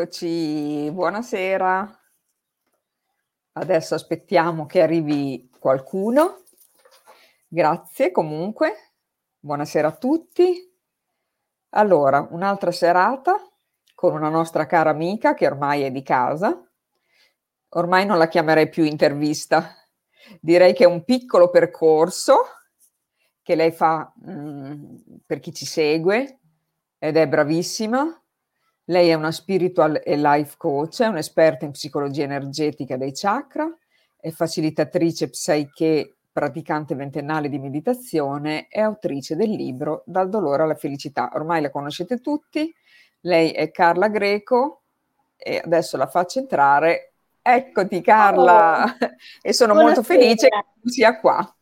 Eccoci, buonasera. Adesso aspettiamo che arrivi qualcuno. Grazie comunque. Buonasera a tutti. Allora, un'altra serata con una nostra cara amica che ormai è di casa. Ormai non la chiamerei più intervista. Direi che è un piccolo percorso che lei fa mh, mm, per chi ci segue ed è bravissima lei è una spiritual e life coach, è un'esperta in psicologia energetica dei chakra, è facilitatrice psiche, praticante ventennale di meditazione e autrice del libro Dal dolore alla felicità. Ormai la conoscete tutti, lei è Carla Greco e adesso la faccio entrare. Eccoti Carla oh, e sono buonasera. molto felice che tu sia qua.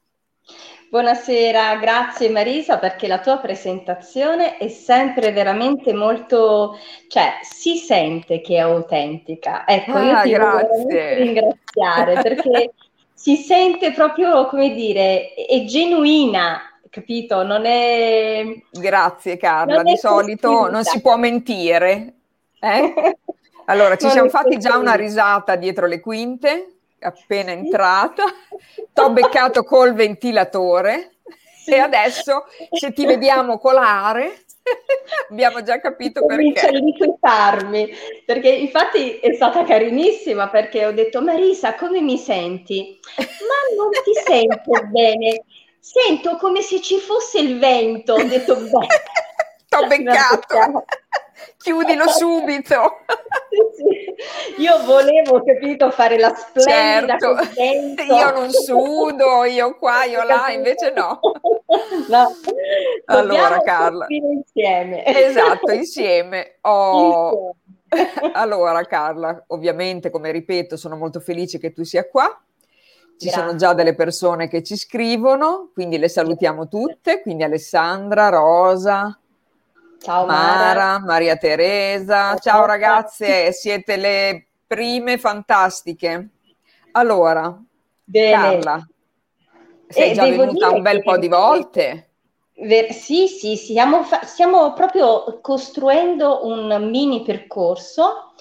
Buonasera, grazie Marisa perché la tua presentazione è sempre veramente molto, cioè si sente che è autentica. Ecco, ah, io ti grazie. ringraziare perché si sente proprio, come dire, è genuina, capito? Non è... Grazie Carla, di solito non si può mentire. Eh? Allora, ci non siamo fatti già una risata dietro le quinte appena entrata, t'ho beccato col ventilatore sì. e adesso se ti vediamo colare abbiamo già capito Comincia perché. Comincia a inquietarmi, perché infatti è stata carinissima perché ho detto Marisa come mi senti? Ma non ti sento bene, sento come se ci fosse il vento, ho detto beh. T'ho beccato chiudilo subito. Io volevo, capito, fare la splendida certo. Io non sudo, io qua, io là, invece no. no. Allora, Carla. Insieme. Esatto, insieme. Oh. Insieme. allora, Carla, ovviamente, come ripeto, sono molto felice che tu sia qua. Ci Grazie. sono già delle persone che ci scrivono, quindi le salutiamo tutte, quindi Alessandra, Rosa, Ciao Mara, Mara Maria Teresa, ciao, ciao ragazze, siete le prime fantastiche. Allora, Bene. Carla, sei eh, già venuta un bel po' di volte. Ver- sì, sì, stiamo, fa- stiamo proprio costruendo un mini percorso.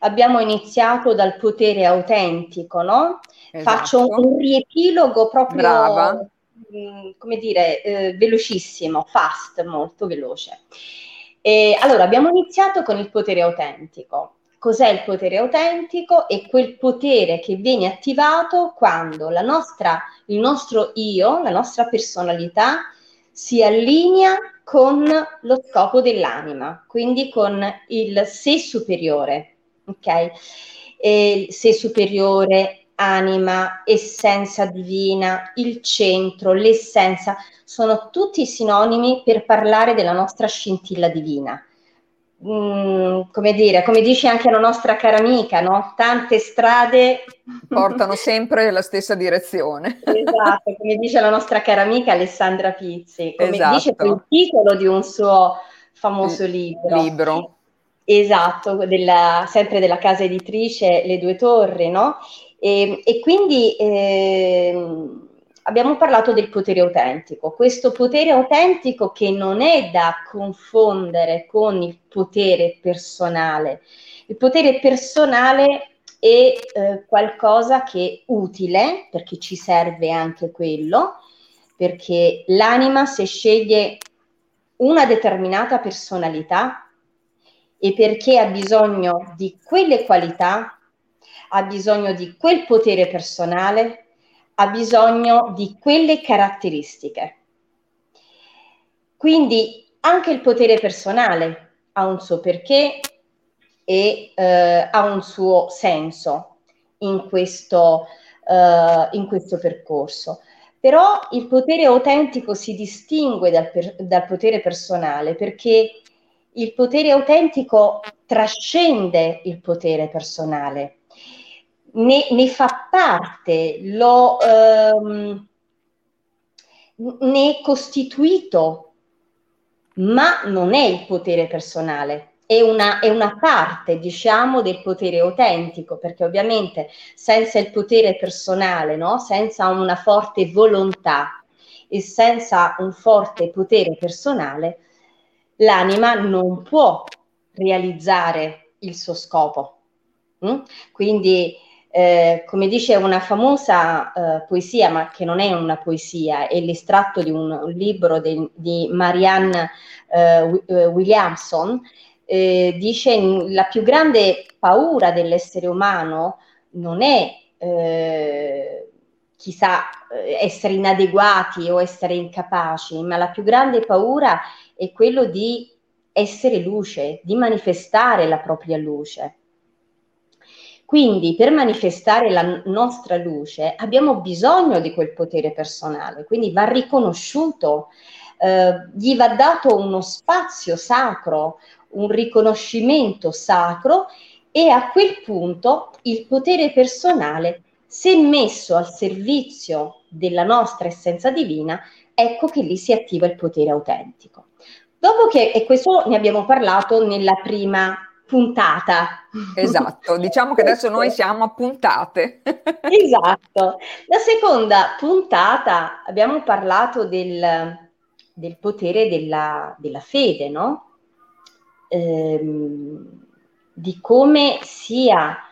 Abbiamo iniziato dal potere autentico, no? Esatto. Faccio un riepilogo proprio, Brava. Mh, mm, come dire, eh, velocissimo, fast, molto veloce. E, allora, abbiamo iniziato con il potere autentico. Cos'è il potere autentico? È quel potere che viene attivato quando nostra, il nostro io, la nostra personalità, si allinea con lo scopo dell'anima, quindi con il sé superiore, ok? E il sé superiore anima, essenza divina, il centro, l'essenza, sono tutti sinonimi per parlare della nostra scintilla divina. Mm, come dire, come dice anche la nostra cara amica, no? Tante strade portano sempre nella stessa direzione. esatto, come dice la nostra cara amica Alessandra Pizzi, come esatto. dice il titolo di un suo famoso libro. Libro. Esatto, della, sempre della casa editrice Le Due Torri, no? E, e quindi eh, abbiamo parlato del potere autentico, questo potere autentico che non è da confondere con il potere personale. Il potere personale è eh, qualcosa che è utile, perché ci serve anche quello, perché l'anima se sceglie una determinata personalità e perché ha bisogno di quelle qualità ha bisogno di quel potere personale, ha bisogno di quelle caratteristiche. Quindi anche il potere personale ha un suo perché e eh, ha un suo senso in questo, eh, in questo percorso. Però il potere autentico si distingue dal, per, dal potere personale perché il potere autentico trascende il potere personale ne, ne fa parte, lo, ehm, ne costituito, ma non è il potere personale. È una, è una, parte, diciamo, del potere autentico, perché ovviamente senza il potere personale, no? senza una forte volontà e senza un forte potere personale, l'anima non può realizzare il suo scopo. Mm? Quindi, eh, come dice una famosa eh, poesia, ma che non è una poesia, è l'estratto di un, un libro de, di Marianne eh, eh Williamson, eh, dice la più grande paura dell'essere umano non è eh, chissà essere inadeguati o essere incapaci, ma la più grande paura è quello di essere luce, di manifestare la propria luce. Quindi per manifestare la nostra luce abbiamo bisogno di quel potere personale, quindi va riconosciuto, eh, gli va dato uno spazio sacro, un riconoscimento sacro e a quel punto il potere personale, se messo al servizio della nostra essenza divina, ecco che lì si attiva il potere autentico. Dopo che, e questo ne abbiamo parlato nella prima puntata. Esatto, diciamo che adesso noi siamo a puntate. esatto. La seconda puntata abbiamo parlato del, del potere della, della, fede, no? Ehm, di come sia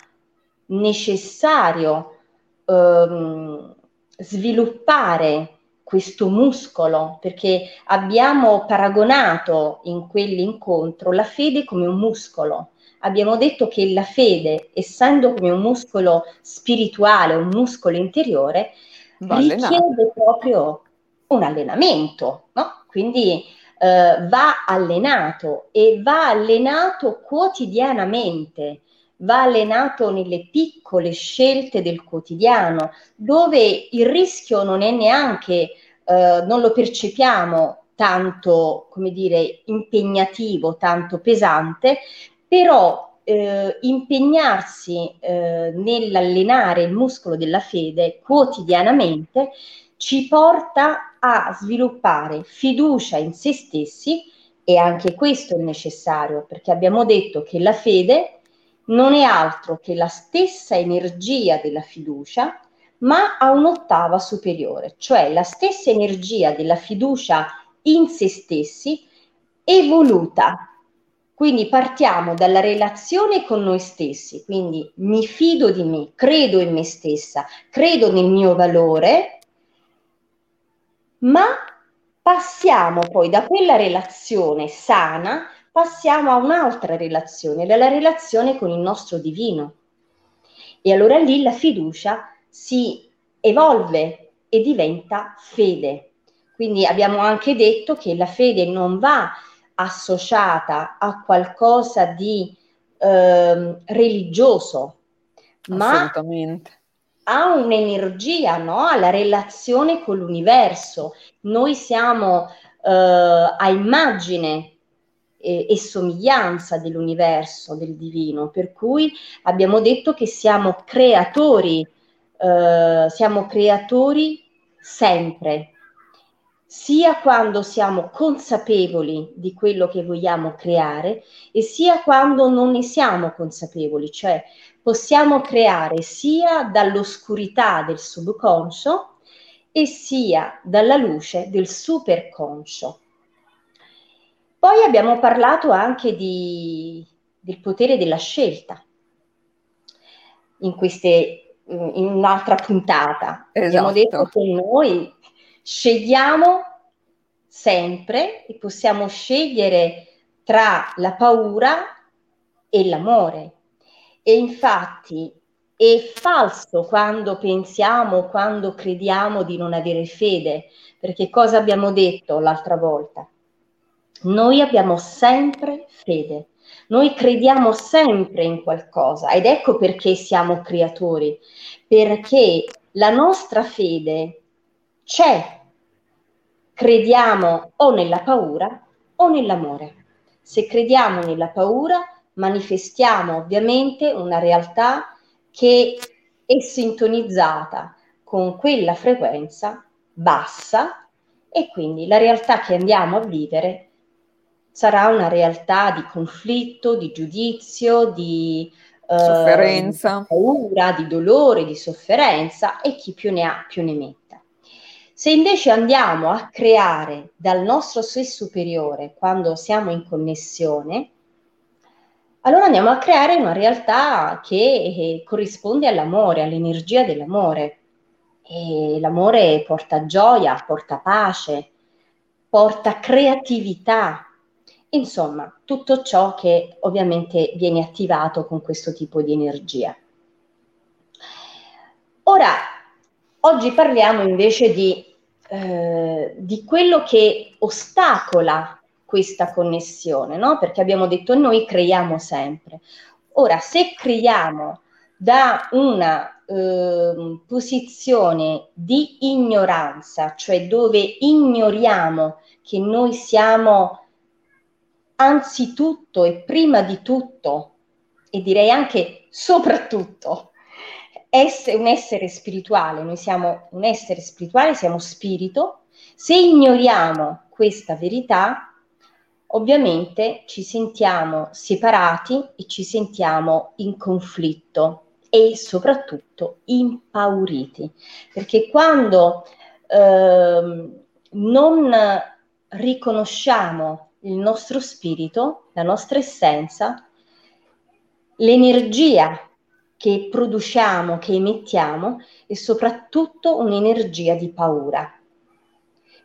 necessario ehm, sviluppare questo muscolo, perché abbiamo paragonato in quell'incontro la fede come un muscolo. Abbiamo detto che la fede, essendo come un muscolo spirituale, un muscolo interiore, Va richiede allenato. proprio un allenamento, no? Quindi eh, va allenato e va allenato quotidianamente va allenato nelle piccole scelte del quotidiano, dove il rischio non è neanche, eh, non lo percepiamo tanto, come dire, impegnativo, tanto pesante, però eh, impegnarsi eh, nell'allenare il muscolo della fede quotidianamente ci porta a sviluppare fiducia in se stessi e anche questo è necessario perché abbiamo detto che la fede non è altro che la stessa energia della fiducia, ma a un'ottava superiore, cioè la stessa energia della fiducia in se stessi evoluta. Quindi partiamo dalla relazione con noi stessi, quindi mi fido di me, credo in me stessa, credo nel mio valore, ma passiamo poi da quella relazione sana passiamo a un'altra relazione, la relazione con il nostro divino. E allora lì la fiducia si evolve e diventa fede. Quindi abbiamo anche detto che la fede non va associata a qualcosa di eh, religioso, ma ha un'energia, no? alla relazione con l'universo. Noi siamo eh, a immagine e, e somiglianza dell'universo, del divino, per cui abbiamo detto che siamo creatori, eh, siamo creatori sempre, sia quando siamo consapevoli di quello che vogliamo creare e sia quando non ne siamo consapevoli, cioè possiamo creare sia dall'oscurità del subconscio e sia dalla luce del superconscio. Poi abbiamo parlato anche di, del potere della scelta in, queste, in un'altra puntata. Esatto. Abbiamo detto che noi scegliamo sempre e possiamo scegliere tra la paura e l'amore. E infatti è falso quando pensiamo, quando crediamo di non avere fede, perché cosa abbiamo detto l'altra volta? Noi abbiamo sempre fede, noi crediamo sempre in qualcosa ed ecco perché siamo creatori, perché la nostra fede c'è. Crediamo o nella paura o nell'amore. Se crediamo nella paura, manifestiamo ovviamente una realtà che è sintonizzata con quella frequenza bassa e quindi la realtà che andiamo a vivere sarà una realtà di conflitto, di giudizio, di eh, sofferenza, di paura, di dolore, di sofferenza e chi più ne ha più ne metta. Se invece andiamo a creare dal nostro sé superiore, quando siamo in connessione, allora andiamo a creare una realtà che eh, corrisponde all'amore, all'energia dell'amore. E l'amore porta gioia, porta pace, porta creatività, insomma, tutto ciò che ovviamente viene attivato con questo tipo di energia. Ora, oggi parliamo invece di, eh, di quello che ostacola questa connessione, no? Perché abbiamo detto noi creiamo sempre. Ora, se creiamo da una eh, posizione di ignoranza, cioè dove ignoriamo che noi siamo anzitutto e prima di tutto, e direi anche soprattutto, essere, un essere spirituale, noi siamo un essere spirituale, siamo spirito, se ignoriamo questa verità, ovviamente ci sentiamo separati e ci sentiamo in conflitto e soprattutto impauriti, perché quando eh, non riconosciamo il nostro spirito, la nostra essenza, l'energia che produciamo, che emettiamo, è soprattutto un'energia di paura.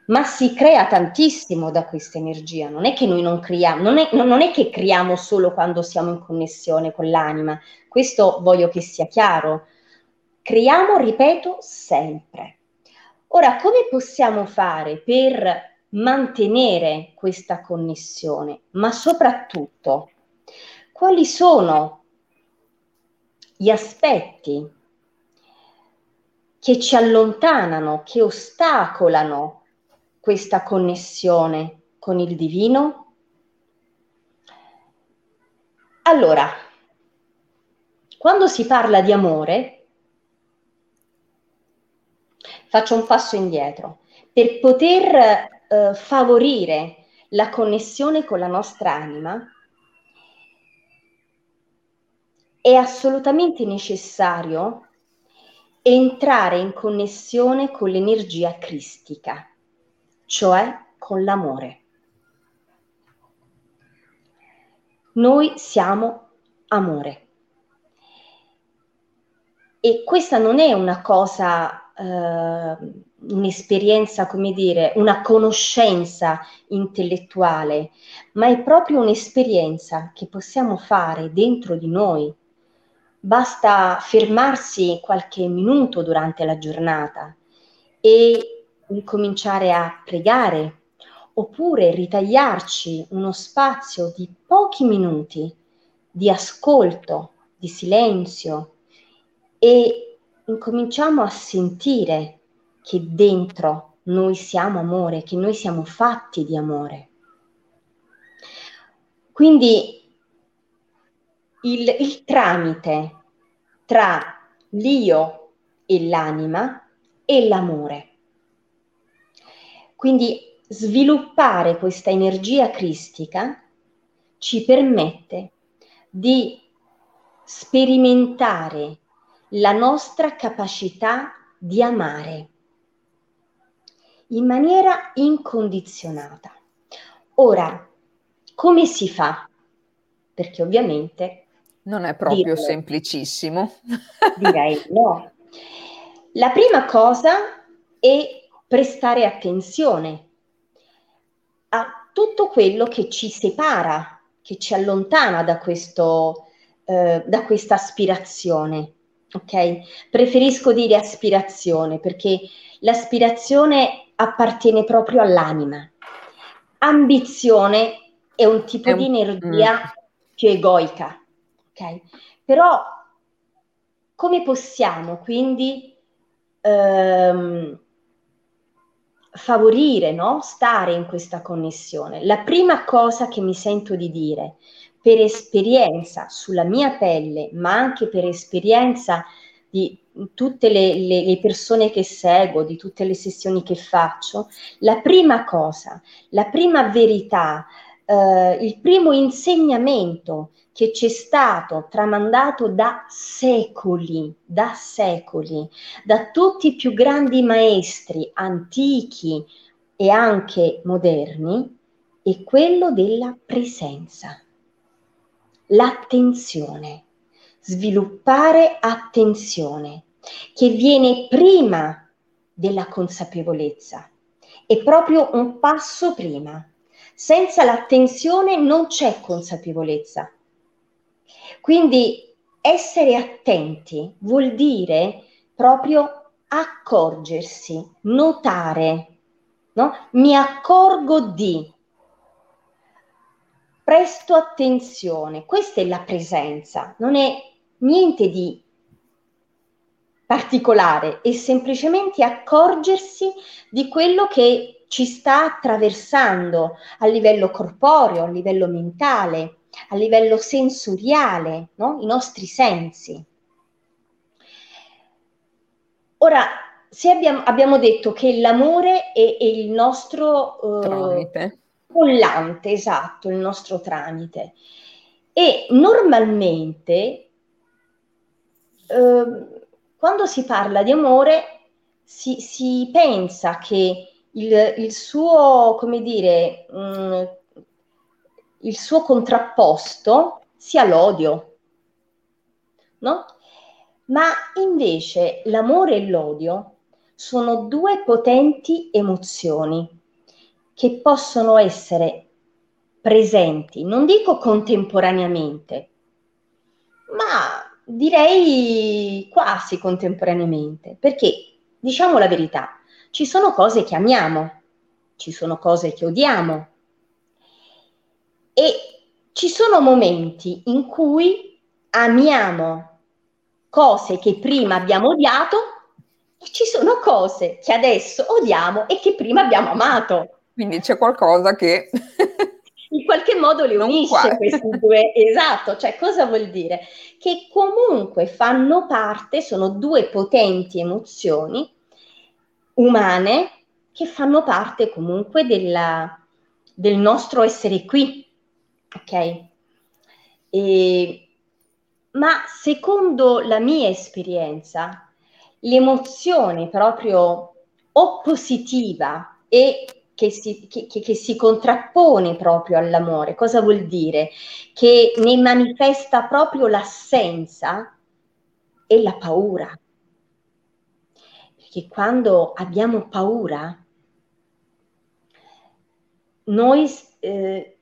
Ma si crea tantissimo da questa energia, non è che noi non creiamo, non è, non è che creiamo solo quando siamo in connessione con l'anima, questo voglio che sia chiaro. Creiamo, ripeto, sempre. Ora, come possiamo fare per mantenere questa connessione, ma soprattutto quali sono gli aspetti che ci allontanano, che ostacolano questa connessione con il divino? Allora, quando si parla di amore, faccio un passo indietro. Per poter eh, favorire la connessione con la nostra anima, è assolutamente necessario entrare in connessione con l'energia cristica, cioè con l'amore. Noi siamo amore. E questa non è una cosa eh, un'esperienza, come dire, una conoscenza intellettuale, ma è proprio un'esperienza che possiamo fare dentro di noi. Basta fermarsi qualche minuto durante la giornata e incominciare a pregare oppure ritagliarci uno spazio di pochi minuti di ascolto, di silenzio e incominciamo a sentire che dentro noi siamo amore, che noi siamo fatti di amore. Quindi il, il tramite tra l'io e l'anima è l'amore. Quindi sviluppare questa energia cristica ci permette di sperimentare la nostra capacità di amare in maniera incondizionata. Ora, come si fa? Perché ovviamente... Non è proprio direi, semplicissimo. direi no. La prima cosa è prestare attenzione a tutto quello che ci separa, che ci allontana da, questo, eh, da questa aspirazione. Ok? Preferisco dire aspirazione perché l'aspirazione appartiene proprio all'anima. Ambizione è un tipo è un, di energia mm. più egoica, ok? Però come possiamo quindi ehm, favorire, no? Stare in questa connessione. La prima cosa che mi sento di dire per esperienza sulla mia pelle, ma anche per esperienza di tutte le, le, le, persone che seguo, di tutte le sessioni che faccio, la prima cosa, la prima verità, eh, il primo insegnamento che ci è stato tramandato da secoli, da secoli, da tutti i più grandi maestri antichi e anche moderni, è quello della presenza. l'attenzione, sviluppare attenzione, che viene prima della consapevolezza, è proprio un passo prima. Senza l'attenzione non c'è consapevolezza. Quindi essere attenti vuol dire proprio accorgersi, notare, no? Mi accorgo di, presto attenzione, questa è la presenza, non è niente di particolare, è semplicemente accorgersi di quello che ci sta attraversando a livello corporeo, a livello mentale, a livello sensoriale, no? i nostri sensi. Ora, se abbiamo, abbiamo detto che l'amore è, è il nostro eh, tramite. collante, esatto, il nostro tramite. E normalmente, eh, quando si parla di amore, si, si pensa che il, il, suo, come dire, mh, mm, il suo contrapposto sia l'odio, no? Ma invece l'amore e l'odio sono due potenti emozioni che possono essere presenti, non dico contemporaneamente, ma direi quasi contemporaneamente, perché diciamo la verità, ci sono cose che amiamo, ci sono cose che odiamo e ci sono momenti in cui amiamo cose che prima abbiamo odiato e ci sono cose che adesso odiamo e che prima abbiamo amato. Quindi c'è qualcosa che in qualche modo le unisce questi due. Esatto, cioè cosa vuol dire? Che comunque fanno parte, sono due potenti emozioni umane che fanno parte comunque della, del nostro essere qui, ok? E ma secondo la mia esperienza, l'emozione proprio oppositiva e che si, che, che si, contrappone proprio all'amore, cosa vuol dire? Che ne manifesta proprio l'assenza e la paura. Perché quando abbiamo paura, noi eh,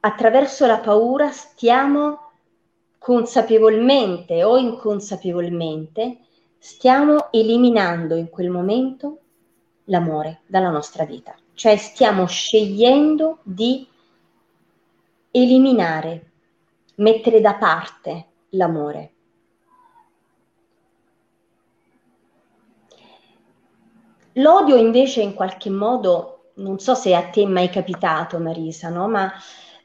attraverso la paura stiamo consapevolmente o inconsapevolmente, stiamo eliminando in quel momento l'amore dalla nostra vita. Cioè stiamo scegliendo di eliminare, mettere da parte l'amore. L'odio invece in qualche modo, non so se a te è mai capitato Marisa, no? ma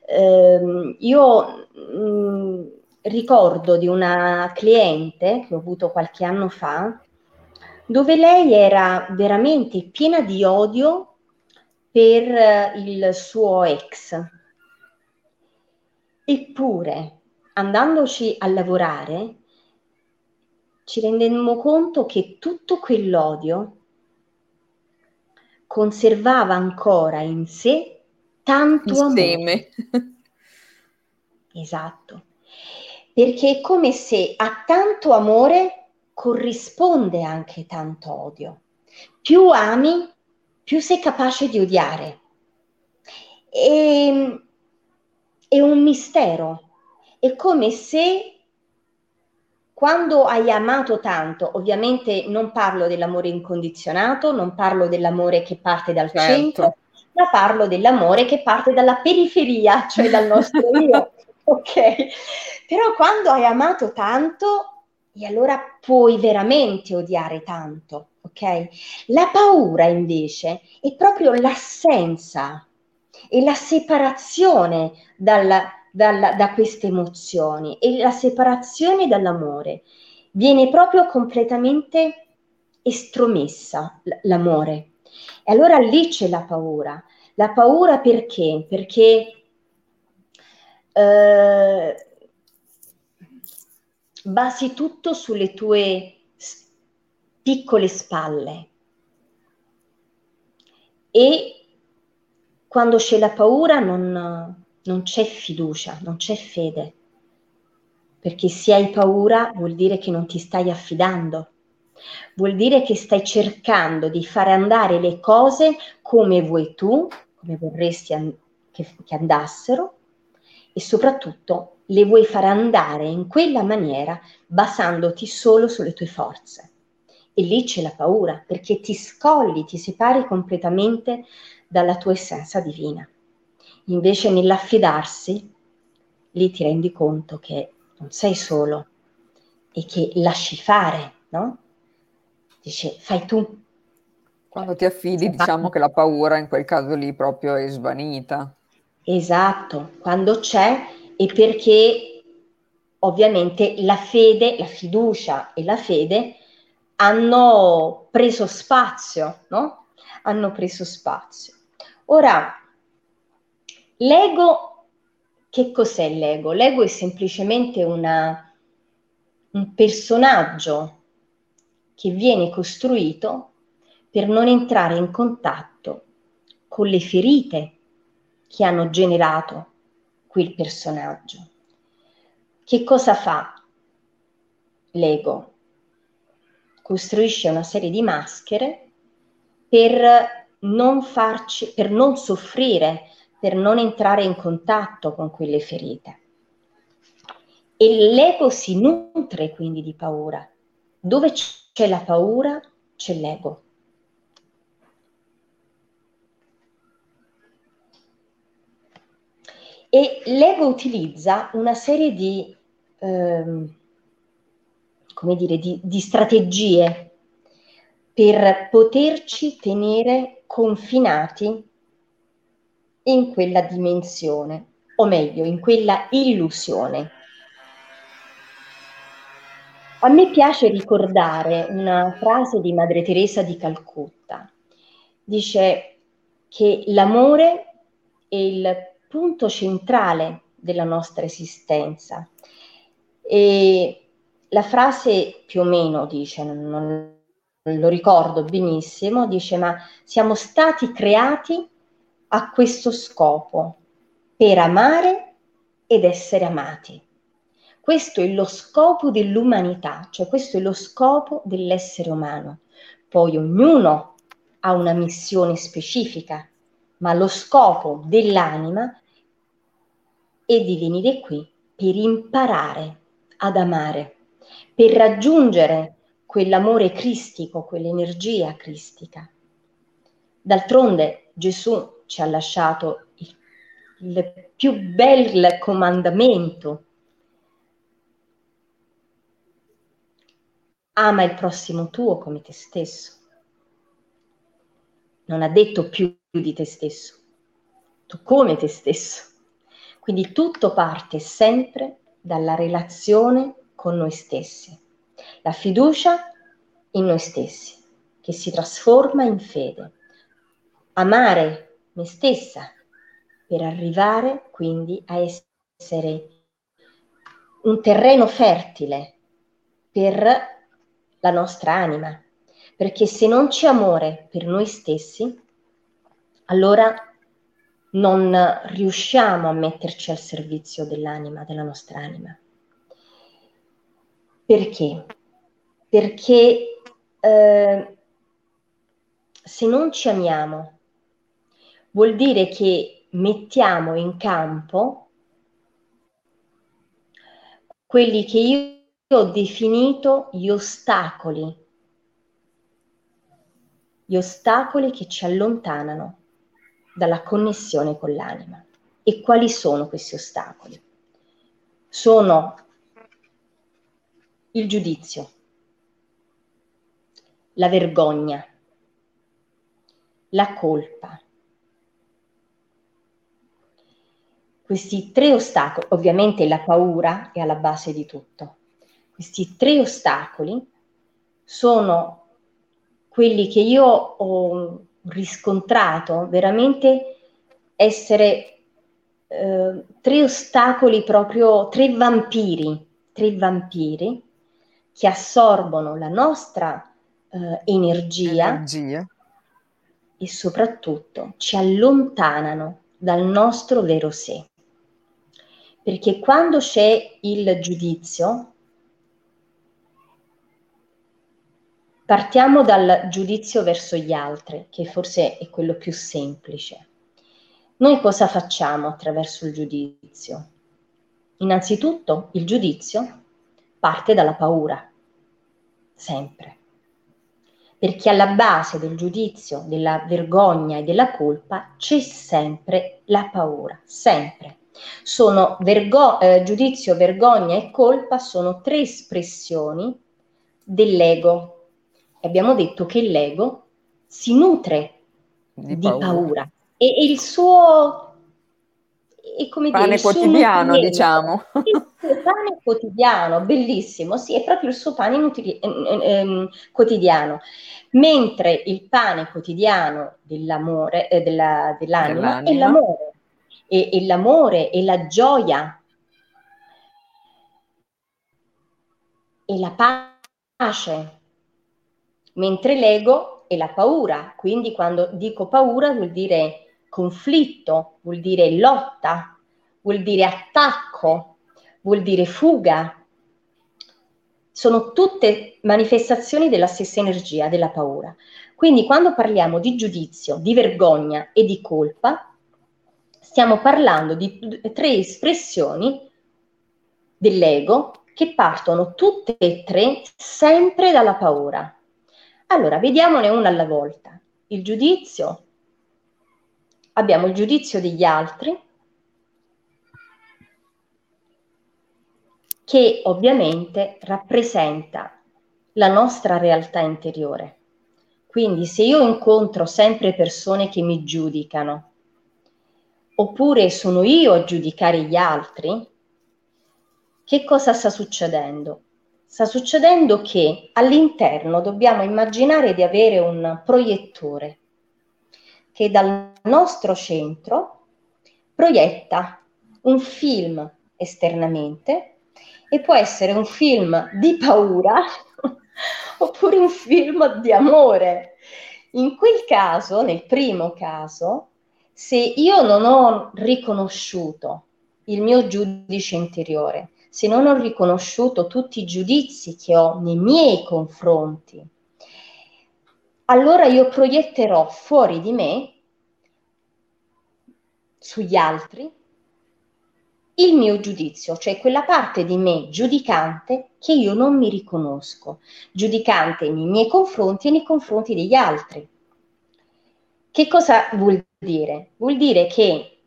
ehm, io mh, mm, ricordo di una cliente che ho avuto qualche anno fa, dove lei era veramente piena di odio per eh, il suo ex. Eppure, andandoci a lavorare, ci rendemmo conto che tutto quell'odio conservava ancora in sé tanto amore. Esatto perché è come se a tanto amore corrisponde anche tanto odio. Più ami, più sei capace di odiare. E, è un mistero. È come se quando hai amato tanto, ovviamente non parlo dell'amore incondizionato, non parlo dell'amore che parte dal certo. centro, ma parlo dell'amore che parte dalla periferia, cioè dal nostro io. ok? Però quando hai amato tanto, e allora puoi veramente odiare tanto, ok? La paura invece è proprio l'assenza e la separazione dalla, dalla, da queste emozioni e la separazione dall'amore. Viene proprio completamente estromessa l'amore. E allora lì c'è la paura. La paura perché? Perché eh, basi tutto sulle tue piccole spalle. E quando c'è la paura non, non c'è fiducia, non c'è fede, perché se hai paura vuol dire che non ti stai affidando, vuol dire che stai cercando di fare andare le cose come vuoi tu, come vorresti an- che, che andassero e soprattutto le vuoi fare andare in quella maniera basandoti solo sulle tue forze. E lì c'è la paura, perché ti scolli, ti separi completamente dalla tua essenza divina. Invece nell'affidarsi, lì ti rendi conto che non sei solo e che lasci fare, no? Dice, fai tu. Quando ti affidi, diciamo che la paura in quel caso lì proprio è svanita. Esatto, quando c'è e perché ovviamente la fede, la fiducia e la fede hanno preso spazio, no? Hanno preso spazio. Ora, l'ego, che cos'è l'ego? L'ego è semplicemente una, un personaggio che viene costruito per non entrare in contatto con le ferite che hanno generato quel personaggio. Che cosa fa l'ego? Costruisce una serie di maschere per non farci, per non soffrire, per non entrare in contatto con quelle ferite. E l'ego si nutre quindi di paura. Dove c'è la paura, c'è l'ego. E l'ego utilizza una serie di, ehm, come dire, di, di strategie per poterci tenere confinati in quella dimensione, o meglio, in quella illusione. A me piace ricordare una frase di Madre Teresa di Calcutta. Dice che l'amore è il punto centrale della nostra esistenza. E la frase più o meno dice, non, lo ricordo benissimo, dice ma siamo stati creati a questo scopo, per amare ed essere amati. Questo è lo scopo dell'umanità, cioè questo è lo scopo dell'essere umano. Poi ognuno ha una missione specifica, ma lo scopo dell'anima è di venire qui per imparare ad amare, per raggiungere quell'amore cristico, quell'energia cristica. D'altronde Gesù ci ha lasciato il, il più bel comandamento. Ama il prossimo tuo come te stesso. Non ha detto più di te stesso, tu come te stesso. Quindi tutto parte sempre dalla relazione con noi stessi. La fiducia in noi stessi, che si trasforma in fede. Amare me stessa per arrivare quindi a essere un terreno fertile per la nostra anima. Perché se non c'è amore per noi stessi, allora non riusciamo a metterci al servizio dell'anima, della nostra anima. Perché? perché eh, se non ci amiamo vuol dire che mettiamo in campo quelli che io ho definito gli ostacoli, gli ostacoli che ci allontanano dalla connessione con l'anima. E quali sono questi ostacoli? Sono il giudizio, la vergogna, la colpa. Questi tre ostacoli, ovviamente la paura è alla base di tutto. Questi tre ostacoli sono quelli che io ho riscontrato veramente essere eh, tre ostacoli proprio, tre vampiri, tre vampiri che assorbono la nostra eh, energia, energia e soprattutto ci allontanano dal nostro vero sé. Perché quando c'è il giudizio, partiamo dal giudizio verso gli altri, che forse è quello più semplice. Noi cosa facciamo attraverso il giudizio? Innanzitutto il giudizio parte dalla paura, sempre. Perché alla base del giudizio, della vergogna e della colpa c'è sempre la paura, sempre. Sono vergo- eh, giudizio, vergogna e colpa sono tre espressioni dell'ego. E abbiamo detto che l'ego si nutre di, di paura. paura. E, e il suo e come pane dire, quotidiano, diciamo. Il suo pane quotidiano, bellissimo, sì, è proprio il suo pane inutili, eh, eh, quotidiano. Mentre il pane quotidiano dell'amore, eh, della, dell'anima, dell'anima, è l'amore, e, e l'amore e la gioia e la pace, mentre l'ego è la paura. Quindi quando dico paura vuol dire conflitto, vuol dire lotta, vuol dire attacco, vuol dire fuga. Sono tutte manifestazioni della stessa energia, della paura. Quindi quando parliamo di giudizio, di vergogna e di colpa, stiamo parlando di tre espressioni dell'ego che partono tutte e tre sempre dalla paura. Allora, vediamone una alla volta. Il giudizio abbiamo il giudizio degli altri, che ovviamente rappresenta la nostra realtà interiore. Quindi se io incontro sempre persone che mi giudicano, oppure sono io a giudicare gli altri, che cosa sta succedendo? Sta succedendo che all'interno dobbiamo immaginare di avere un proiettore che dal nostro centro proietta un film esternamente e può essere un film di paura oppure un film di amore. In quel caso, nel primo caso, se io non ho riconosciuto il mio giudice interiore, se non ho riconosciuto tutti i giudizi che ho nei miei confronti, allora io proietterò fuori di me, sugli altri, il mio giudizio, cioè quella parte di me giudicante che io non mi riconosco, giudicante nei miei confronti e nei confronti degli altri. Che cosa vuol dire? Vuol dire che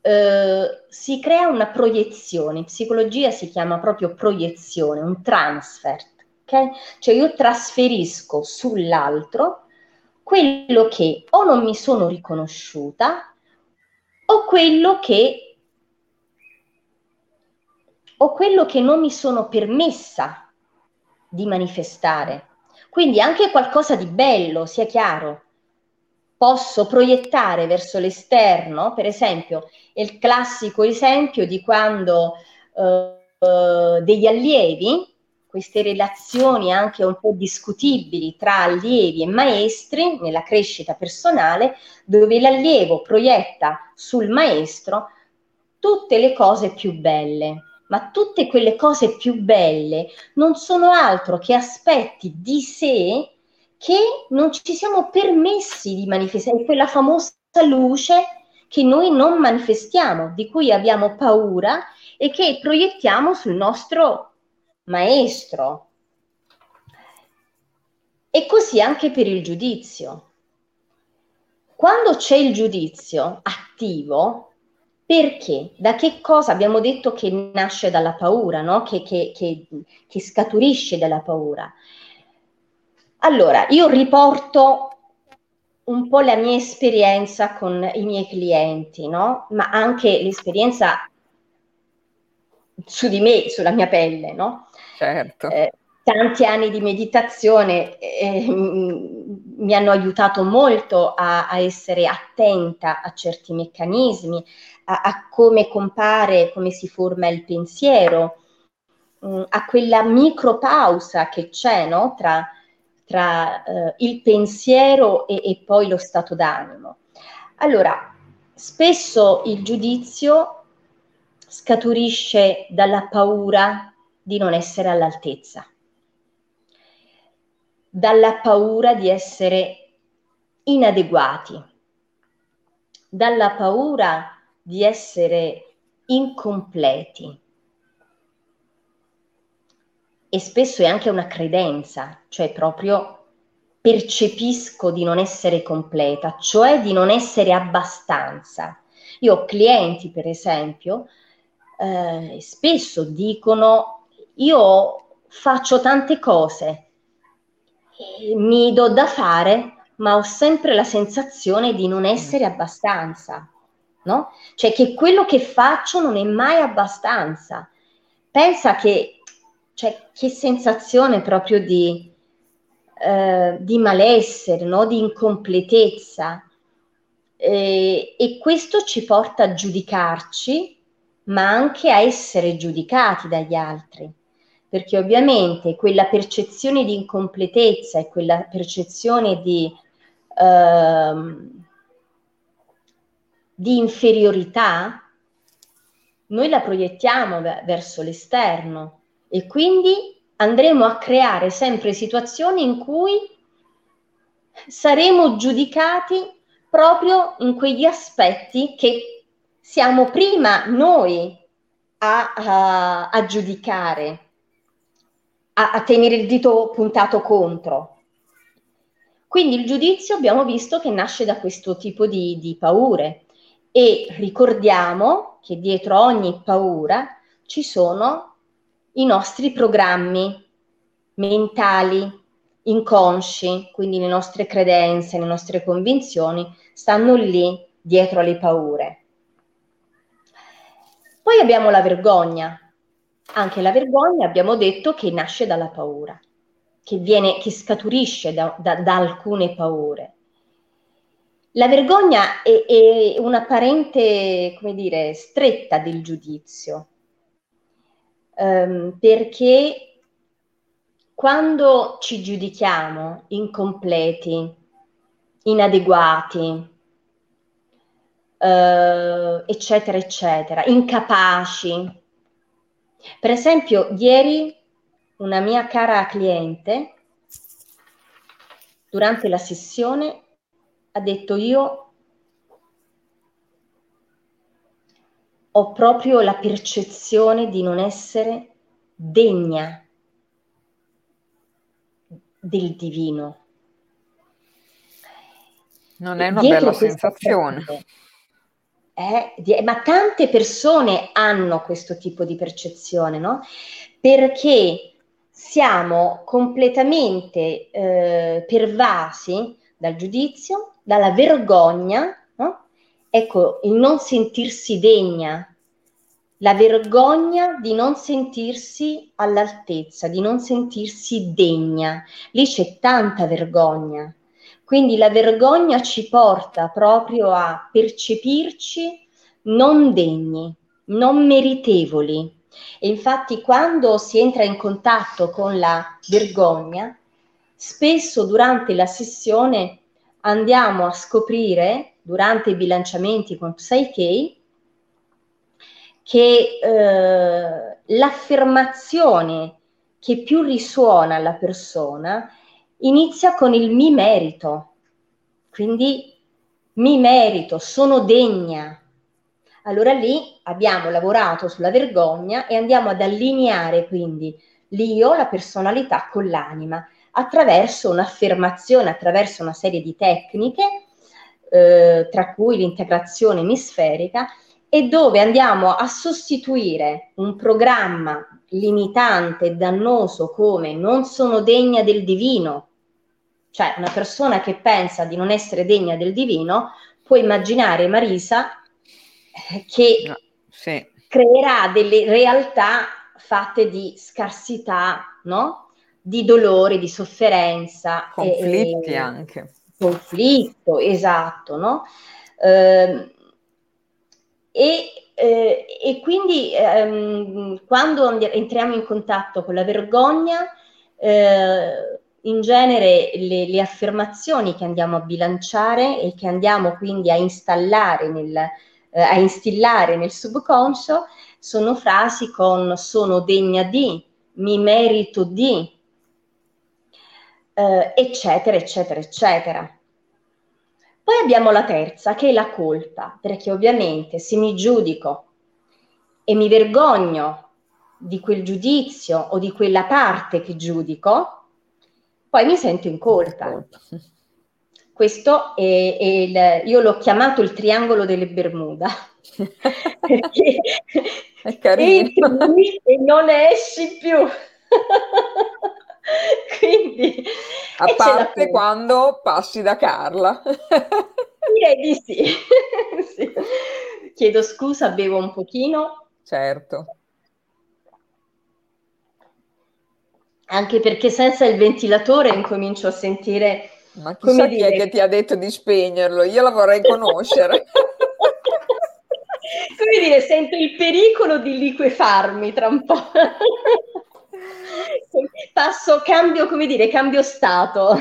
eh, si crea una proiezione, in psicologia si chiama proprio proiezione, un transfer, ok? Cioè io trasferisco sull'altro quello che o non mi sono riconosciuta o quello che o quello che non mi sono permessa di manifestare. Quindi anche qualcosa di bello, sia chiaro, posso proiettare verso l'esterno, per esempio, il classico esempio di quando eh, eh degli allievi queste relazioni anche un po' discutibili tra allievi e maestri nella crescita personale, dove l'allievo proietta sul maestro tutte le cose più belle. Ma tutte quelle cose più belle non sono altro che aspetti di sé che non ci siamo permessi di manifestare, quella famosa luce che noi non manifestiamo, di cui abbiamo paura e che proiettiamo sul nostro maestro. E così anche per il giudizio. Quando c'è il giudizio attivo, perché? Da che cosa? Abbiamo detto che nasce dalla paura, no? che, che, che, che scaturisce dalla paura. Allora, io riporto un po' la mia esperienza con i miei clienti, no? Ma anche l'esperienza su di me, sulla mia pelle, no? Certo. Eh, tanti anni di meditazione eh, mi hanno aiutato molto a, a, essere attenta a certi meccanismi, a, a, come compare, come si forma il pensiero, mh, mm, a quella micropausa che c'è no? tra, tra eh, il pensiero e, e poi lo stato d'animo. Allora, spesso il giudizio scaturisce dalla paura di non essere all'altezza, dalla paura di essere inadeguati, dalla paura di essere incompleti. E spesso è anche una credenza, cioè proprio percepisco di non essere completa, cioè di non essere abbastanza. Io ho clienti, per esempio, eh, spesso dicono io faccio tante cose, mi do da fare, ma ho sempre la sensazione di non essere abbastanza, no? Cioè che quello che faccio non è mai abbastanza. Pensa che, cioè, che sensazione proprio di, eh, di malessere, no? di incompletezza. Eh, e questo ci porta a giudicarci, ma anche a essere giudicati dagli altri perché ovviamente quella percezione di incompletezza e quella percezione di Ehm, di inferiorità, noi la proiettiamo verso l'esterno. E quindi andremo a creare sempre situazioni in cui saremo giudicati proprio in quegli aspetti che siamo prima noi a, a, a giudicare, a, a tenere il dito puntato contro. Quindi il giudizio abbiamo visto che nasce da questo tipo di, di paure e ricordiamo che dietro ogni paura ci sono i nostri programmi mentali, inconsci, quindi le nostre credenze, le nostre convinzioni stanno lì dietro alle paure. Poi abbiamo la vergogna. Anche la vergogna abbiamo detto che nasce dalla paura che, viene, che scaturisce da, da, da alcune paure. La vergogna è, è, una come dire, stretta del giudizio, um, perché quando ci giudichiamo incompleti, inadeguati, uh, eccetera, eccetera, incapaci. Per esempio, ieri una mia cara cliente durante la sessione ha detto io ho proprio la percezione di non essere degna del divino. Non è una Dietro bella sensazione. Eh, ma tante persone hanno questo tipo di percezione, no? Perché siamo completamente eh, pervasi dal giudizio, dalla vergogna, no? ecco, il non sentirsi degna, la vergogna di non sentirsi all'altezza, di non sentirsi degna. Lì c'è tanta vergogna. Quindi la vergogna ci porta proprio a percepirci non degni, non meritevoli, e infatti quando si entra in contatto con la vergogna, spesso durante la sessione andiamo a scoprire, durante i bilanciamenti con Psyche, che eh, l'affermazione che più risuona alla persona inizia con il mi merito. Quindi mi merito, sono degna, allora lì abbiamo lavorato sulla vergogna e andiamo ad allineare quindi l'io, la personalità con l'anima, attraverso un'affermazione, attraverso una serie di tecniche, eh, tra cui l'integrazione emisferica, e dove andiamo a sostituire un programma limitante e dannoso come non sono degna del divino, cioè una persona che pensa di non essere degna del divino, può immaginare Marisa che no, sì. creerà delle realtà fatte di scarsità, no? di dolore, di sofferenza. Conflitti e, anche. Conflitto, esatto, no? Eh, e, eh, e, quindi ehm, quando entriamo in contatto con la vergogna, eh, in genere le, le, affermazioni che andiamo a bilanciare e che andiamo quindi a installare nel, eh, a instillare nel subconscio sono frasi con sono degna di, mi merito di, eh, eccetera, eccetera, eccetera. Poi abbiamo la terza, che è la colpa, perché ovviamente se mi giudico e mi vergogno di quel giudizio o di quella parte che giudico, poi mi sento in colpa. Questo è, è il, io l'ho chiamato il triangolo delle Bermuda, perché è carino. e non ne esci più. Quindi, a parte quando passi da Carla. Direi di sì. sì. Chiedo scusa, bevo un pochino. Certo. Anche perché senza il ventilatore incomincio a sentire... Ma chissà chi dire... è che ti ha detto di spegnerlo, io la vorrei conoscere. come dire, sento il pericolo di liquefarmi tra un po'. Passo, cambio, come dire, cambio stato.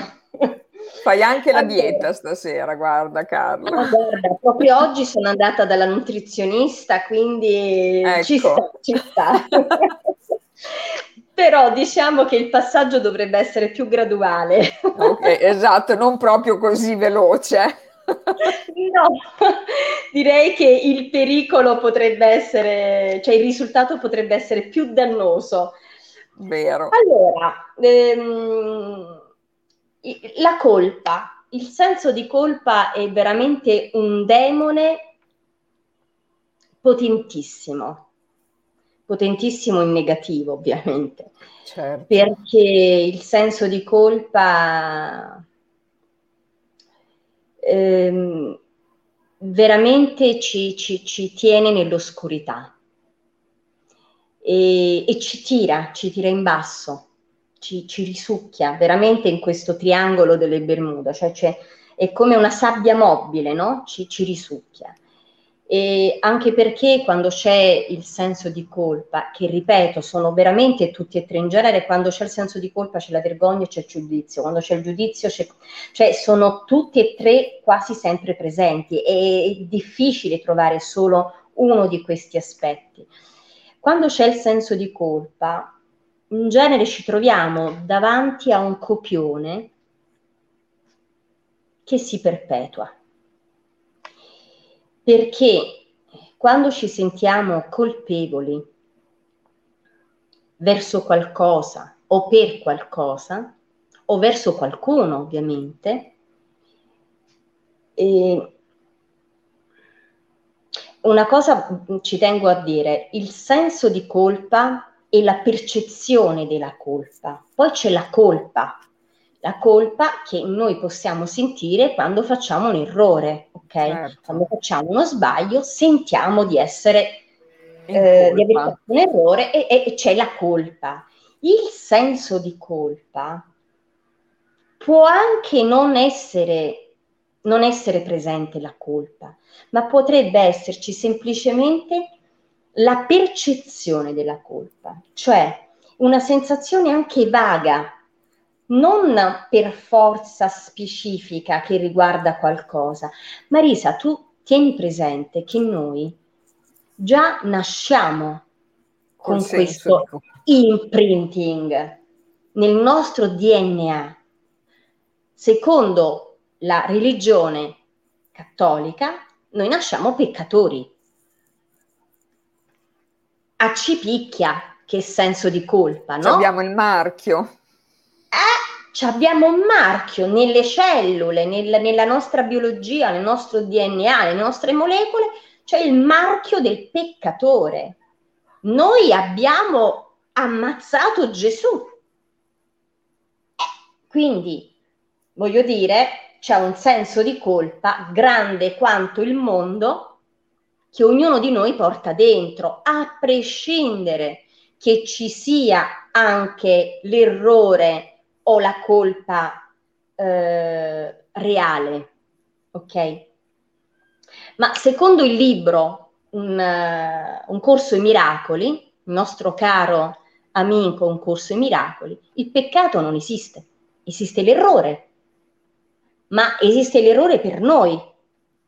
Fai anche la dieta stasera, guarda. No, guarda, proprio oggi sono andata dalla nutrizionista, quindi ecco. ci sta. Ci sta. Però diciamo che il passaggio dovrebbe essere più graduale. Okay, esatto, non proprio così veloce. No, direi che il pericolo potrebbe essere, cioè il risultato potrebbe essere più dannoso. Vero. Allora, ehm, la colpa, il senso di colpa è veramente un demone potentissimo, potentissimo in negativo ovviamente, certo. perché il senso di colpa ehm, veramente ci, ci, ci tiene nell'oscurità e, e ci tira, ci tira in basso, ci, ci, risucchia veramente in questo triangolo delle Bermuda, cioè è come una sabbia mobile, no? Ci, ci risucchia. E anche perché quando c'è il senso di colpa, che ripeto, sono veramente tutti e tre in genere, quando c'è il senso di colpa c'è la vergogna e c'è il giudizio, quando c'è il giudizio c'è, cioè sono tutti e tre quasi sempre presenti, è difficile trovare solo uno di questi aspetti. Quando c'è il senso di colpa, in genere ci troviamo davanti a un copione che si perpetua. Perché quando ci sentiamo colpevoli verso qualcosa o per qualcosa, o verso qualcuno ovviamente, eh, una cosa ci tengo a dire, il senso di colpa e la percezione della colpa. Poi c'è la colpa, la colpa che noi possiamo sentire quando facciamo un errore, ok? Certo. Quando facciamo uno sbaglio sentiamo di essere, eh, di aver fatto un errore e, e c'è la colpa. Il senso di colpa può anche non essere non essere presente la colpa, ma potrebbe esserci semplicemente la percezione della colpa, cioè una sensazione anche vaga, non per forza specifica che riguarda qualcosa. Marisa, tu tieni presente che noi già nasciamo con questo imprinting nel nostro DNA. Secondo la religione cattolica, noi nasciamo peccatori. A ci picchia che senso di colpa, no? Abbiamo il marchio. Eh, abbiamo un marchio nelle cellule, nel, nella nostra biologia, nel nostro DNA, nelle nostre molecole, c'è il marchio del peccatore. Noi abbiamo ammazzato Gesù. Quindi, voglio dire, c'è un senso di colpa grande quanto il mondo che ognuno di noi porta dentro, a prescindere che ci sia anche l'errore o la colpa eh, reale. Ok? Ma secondo il libro un, uh, un corso ai miracoli, il nostro caro amico Un corso ai miracoli, il peccato non esiste, esiste l'errore ma esiste l'errore per noi,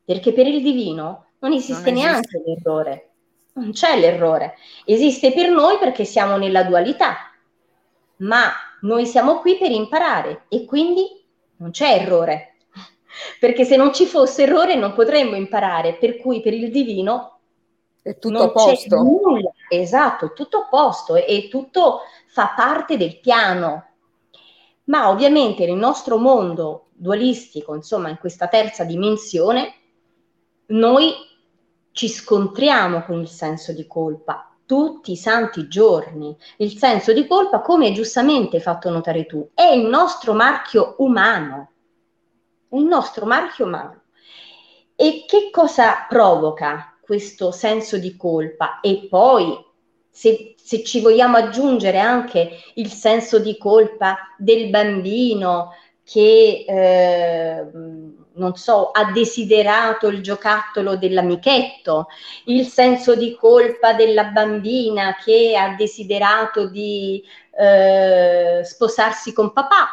perché per il divino non esiste, non esiste. neanche l'errore. Non c'è l'errore. Esiste per noi perché siamo nella dualità, ma noi siamo qui per imparare e quindi non c'è errore. Perché se non ci fosse errore non potremmo imparare, per cui per il divino è tutto a posto. Nulla. Esatto, è tutto a posto e tutto fa parte del piano. Ma ovviamente nel nostro mondo dualistico, insomma, in questa terza dimensione, noi ci scontriamo con il senso di colpa tutti i santi giorni. Il senso di colpa, come giustamente hai fatto notare tu, è il nostro marchio umano. Il nostro marchio umano. E che cosa provoca questo senso di colpa? E poi, se, se ci vogliamo aggiungere anche il senso di colpa del bambino che... Eh, non so, ha desiderato il giocattolo dell'amichetto, il senso di colpa della bambina che ha desiderato di eh, sposarsi con papà,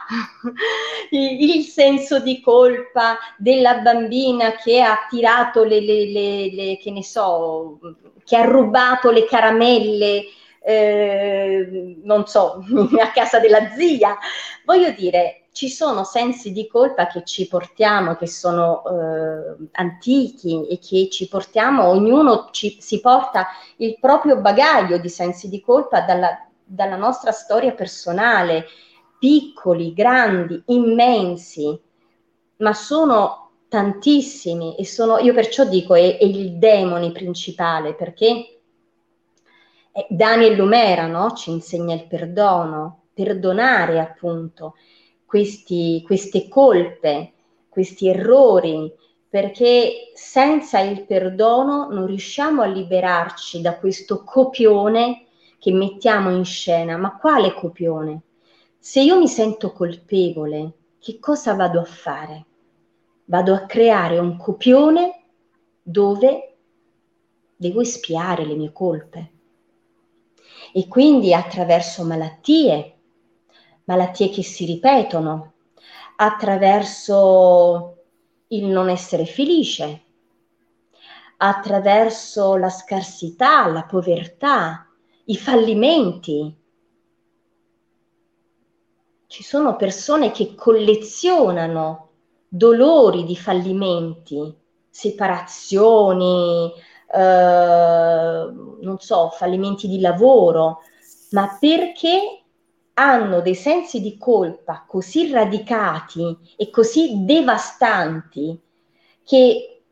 il, senso di colpa della bambina che ha tirato le, le, le, le che ne so, che ha rubato le caramelle. Eh, non so, a casa della zia. Voglio dire, ci sono sensi di colpa che ci portiamo, che sono eh, antichi e che ci portiamo, ognuno ci, si porta il proprio bagaglio di sensi di colpa dalla, dalla nostra storia personale, piccoli, grandi, immensi, ma sono tantissimi e sono, io perciò dico, è, è il demone principale perché eh, Daniel Lumera no? ci insegna il perdono, perdonare appunto questi, queste colpe, questi errori, perché senza il perdono non riusciamo a liberarci da questo copione che mettiamo in scena. Ma quale copione? Se io mi sento colpevole, che cosa vado a fare? Vado a creare un copione dove devo espiare le mie colpe. E quindi attraverso malattie, malattie che si ripetono, attraverso il non essere felice, attraverso la scarsità, la povertà, i fallimenti. Ci sono persone che collezionano dolori di fallimenti, separazioni, eh, non so, fallimenti di lavoro, ma perché hanno dei sensi di colpa così radicati e così devastanti che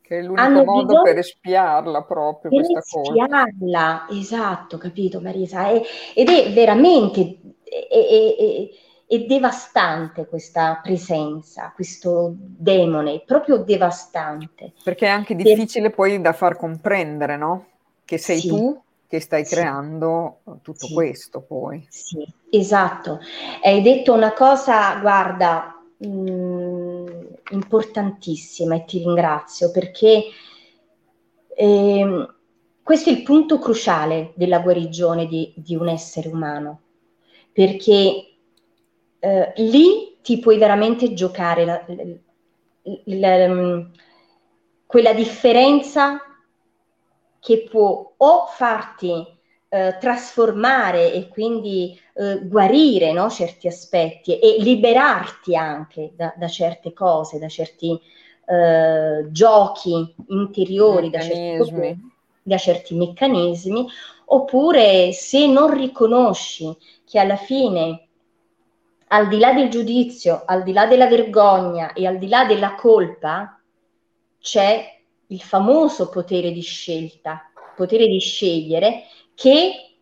che è l'unico modo per espiarla proprio per questa espiarla, colpa. esatto, capito Marisa? È, ed è veramente è, è, è, devastante questa presenza, questo demone, proprio devastante. Perché è anche difficile per... poi da far comprendere, no? Che sei sì. tu che stai sì. creando tutto sì. questo poi. Sì, esatto. Hai detto una cosa, guarda, mh, mm, importantissima e ti ringrazio perché eh, questo è il punto cruciale della guarigione di, di un essere umano, perché eh, lì ti puoi veramente giocare la, la, la, mm, quella differenza che può o farti eh, trasformare e quindi eh, guarire no, certi aspetti e liberarti anche da, da certe cose, da certi eh, giochi interiori, da certi, da certi meccanismi, oppure se non riconosci che alla fine al di là del giudizio, al di là della vergogna e al di là della colpa, c'è il famoso potere di scelta, potere di scegliere, che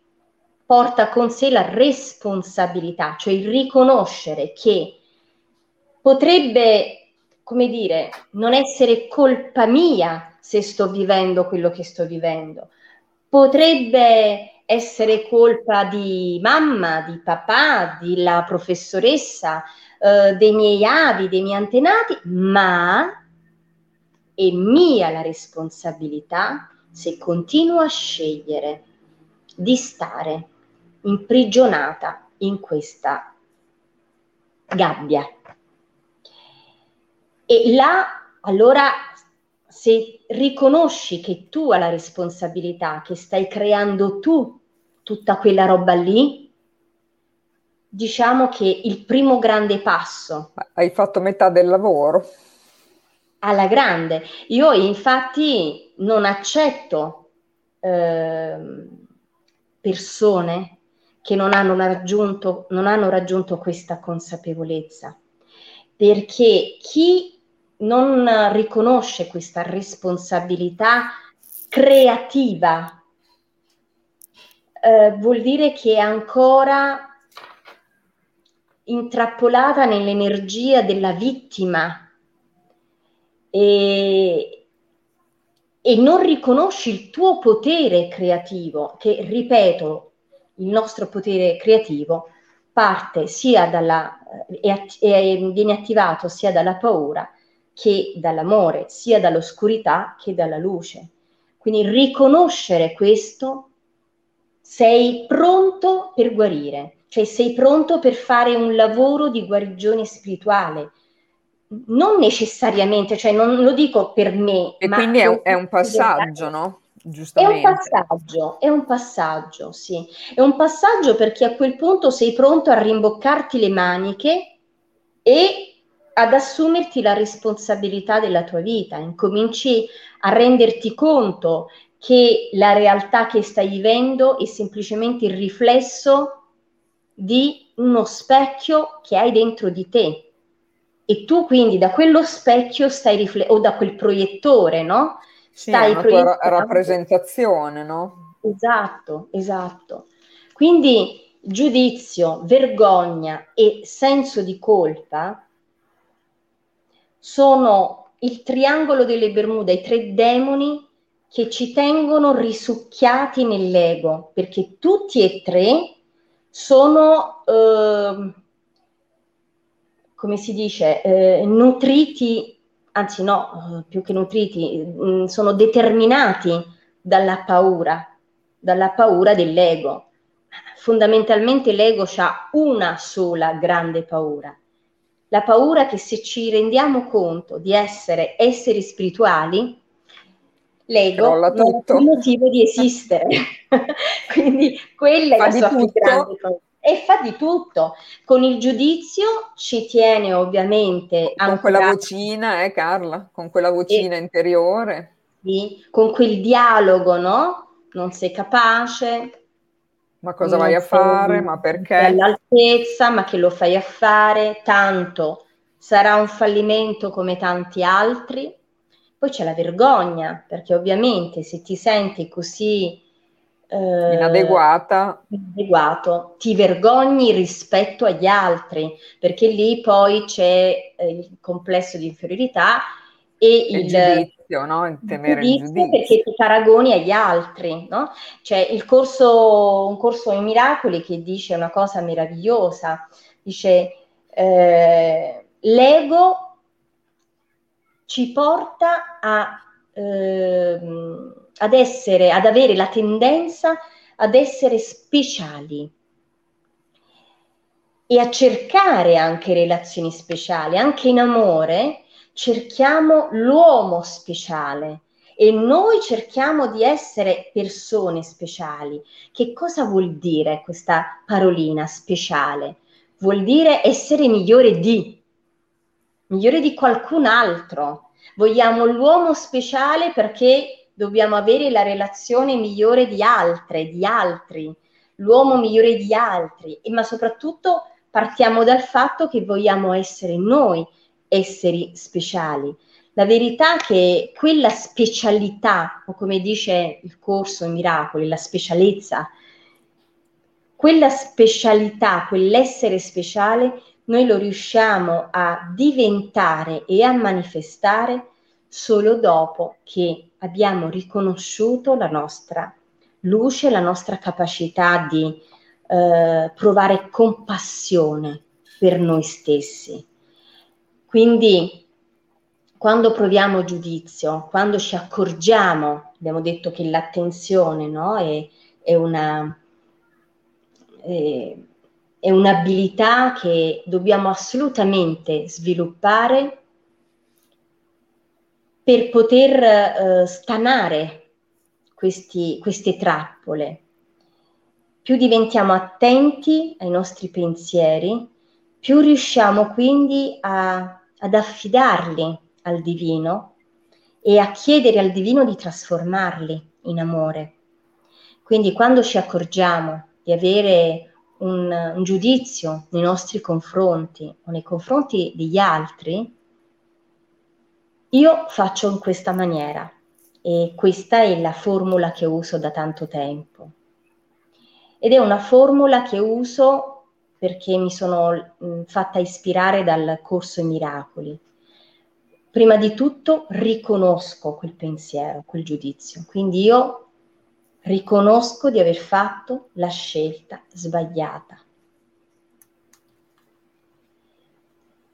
porta con sé la responsabilità, cioè il riconoscere che potrebbe, come dire, non essere colpa mia se sto vivendo quello che sto vivendo, potrebbe essere colpa di mamma, di papà, della professoressa, eh, dei miei avi, dei miei antenati, ma è mia la responsabilità se continuo a scegliere di stare imprigionata in questa gabbia. E là allora se riconosci che tu hai la responsabilità, che stai creando tu tutta quella roba lì, diciamo che il primo grande passo. Hai fatto metà del lavoro. Alla grande. Io infatti non accetto eh, persone che non hanno, raggiunto, non hanno raggiunto questa consapevolezza, perché chi non riconosce questa responsabilità creativa, eh, vuol dire che è ancora intrappolata nell'energia della vittima e, e non riconosci il tuo potere creativo, che ripeto, il nostro potere creativo parte sia dalla, e, e viene attivato sia dalla paura che dall'amore, sia dall'oscurità che dalla luce. Quindi riconoscere questo, sei pronto per guarire, cioè sei pronto per fare un lavoro di guarigione spirituale. Non necessariamente, cioè non lo dico per me. E quindi è un, è un passaggio, no? Giustamente. È un passaggio, è un passaggio, sì. È un passaggio perché a quel punto sei pronto a rimboccarti le maniche e ad assumerti la responsabilità della tua vita, incominci a renderti conto che la realtà che stai vivendo è semplicemente il riflesso di uno specchio che hai dentro di te. E tu quindi da quello specchio stai riflettendo, o da quel proiettore, no? Stai sì, proiettando. rappresentazione, no? Esatto, esatto. Quindi giudizio, vergogna e senso di colpa sono il triangolo delle Bermuda, i tre demoni che ci tengono risucchiati nell'ego, perché tutti e tre sono, eh, come si dice, eh, nutriti, anzi no, più che nutriti, mh, mm, sono determinati dalla paura, dalla paura dell'ego. Fondamentalmente l'ego ha una sola grande paura, la paura che se ci rendiamo conto di essere esseri spirituali, l'ego non ha più motivo di esistere. Quindi quella fa è la sua più grande paura. E fa di tutto. Con il giudizio ci tiene ovviamente... Con quella vocina, eh Carla? Con quella vocina e, interiore. Sì, con quel dialogo, no? Non sei capace, ma cosa vai a fare? Ma perché? All'altezza, ma che lo fai a fare? Tanto sarà un fallimento come tanti altri. Poi c'è la vergogna, perché ovviamente se ti senti così eh, inadeguata, inadeguato, ti vergogni rispetto agli altri, perché lì poi c'è eh, il complesso di inferiorità e il, il giudizio, no? Il temere il giudizio. Perché ti paragoni agli altri, no? C'è il corso, un corso in miracoli che dice una cosa meravigliosa, dice eh, l'ego ci porta a, eh, ad essere, ad avere la tendenza ad essere speciali e a cercare anche relazioni speciali, anche in amore cerchiamo l'uomo speciale e noi cerchiamo di essere persone speciali. Che cosa vuol dire questa parolina speciale? Vuol dire essere migliore di, migliore di qualcun altro. Vogliamo l'uomo speciale perché dobbiamo avere la relazione migliore di altre, di altri, l'uomo migliore di altri, ma soprattutto partiamo dal fatto che vogliamo essere noi esseri speciali. La verità è che quella specialità, o come dice il corso i miracoli, la specialezza, quella specialità, quell'essere speciale, noi lo riusciamo a diventare e a manifestare solo dopo che abbiamo riconosciuto la nostra luce, la nostra capacità di eh, provare compassione per noi stessi. Quindi quando proviamo giudizio, quando ci accorgiamo, abbiamo detto che l'attenzione no, è, è, una, è, è un'abilità che dobbiamo assolutamente sviluppare per poter eh, stanare questi, queste trappole. Più diventiamo attenti ai nostri pensieri, più riusciamo quindi a, ad affidarli al divino e a chiedere al divino di trasformarli in amore. Quindi quando ci accorgiamo di avere un, un giudizio nei nostri confronti o nei confronti degli altri, io faccio in questa maniera e questa è la formula che uso da tanto tempo. Ed è una formula che uso perché mi sono mh, fatta ispirare dal corso I Miracoli. Prima di tutto riconosco quel pensiero, quel giudizio. Quindi io riconosco di aver fatto la scelta sbagliata.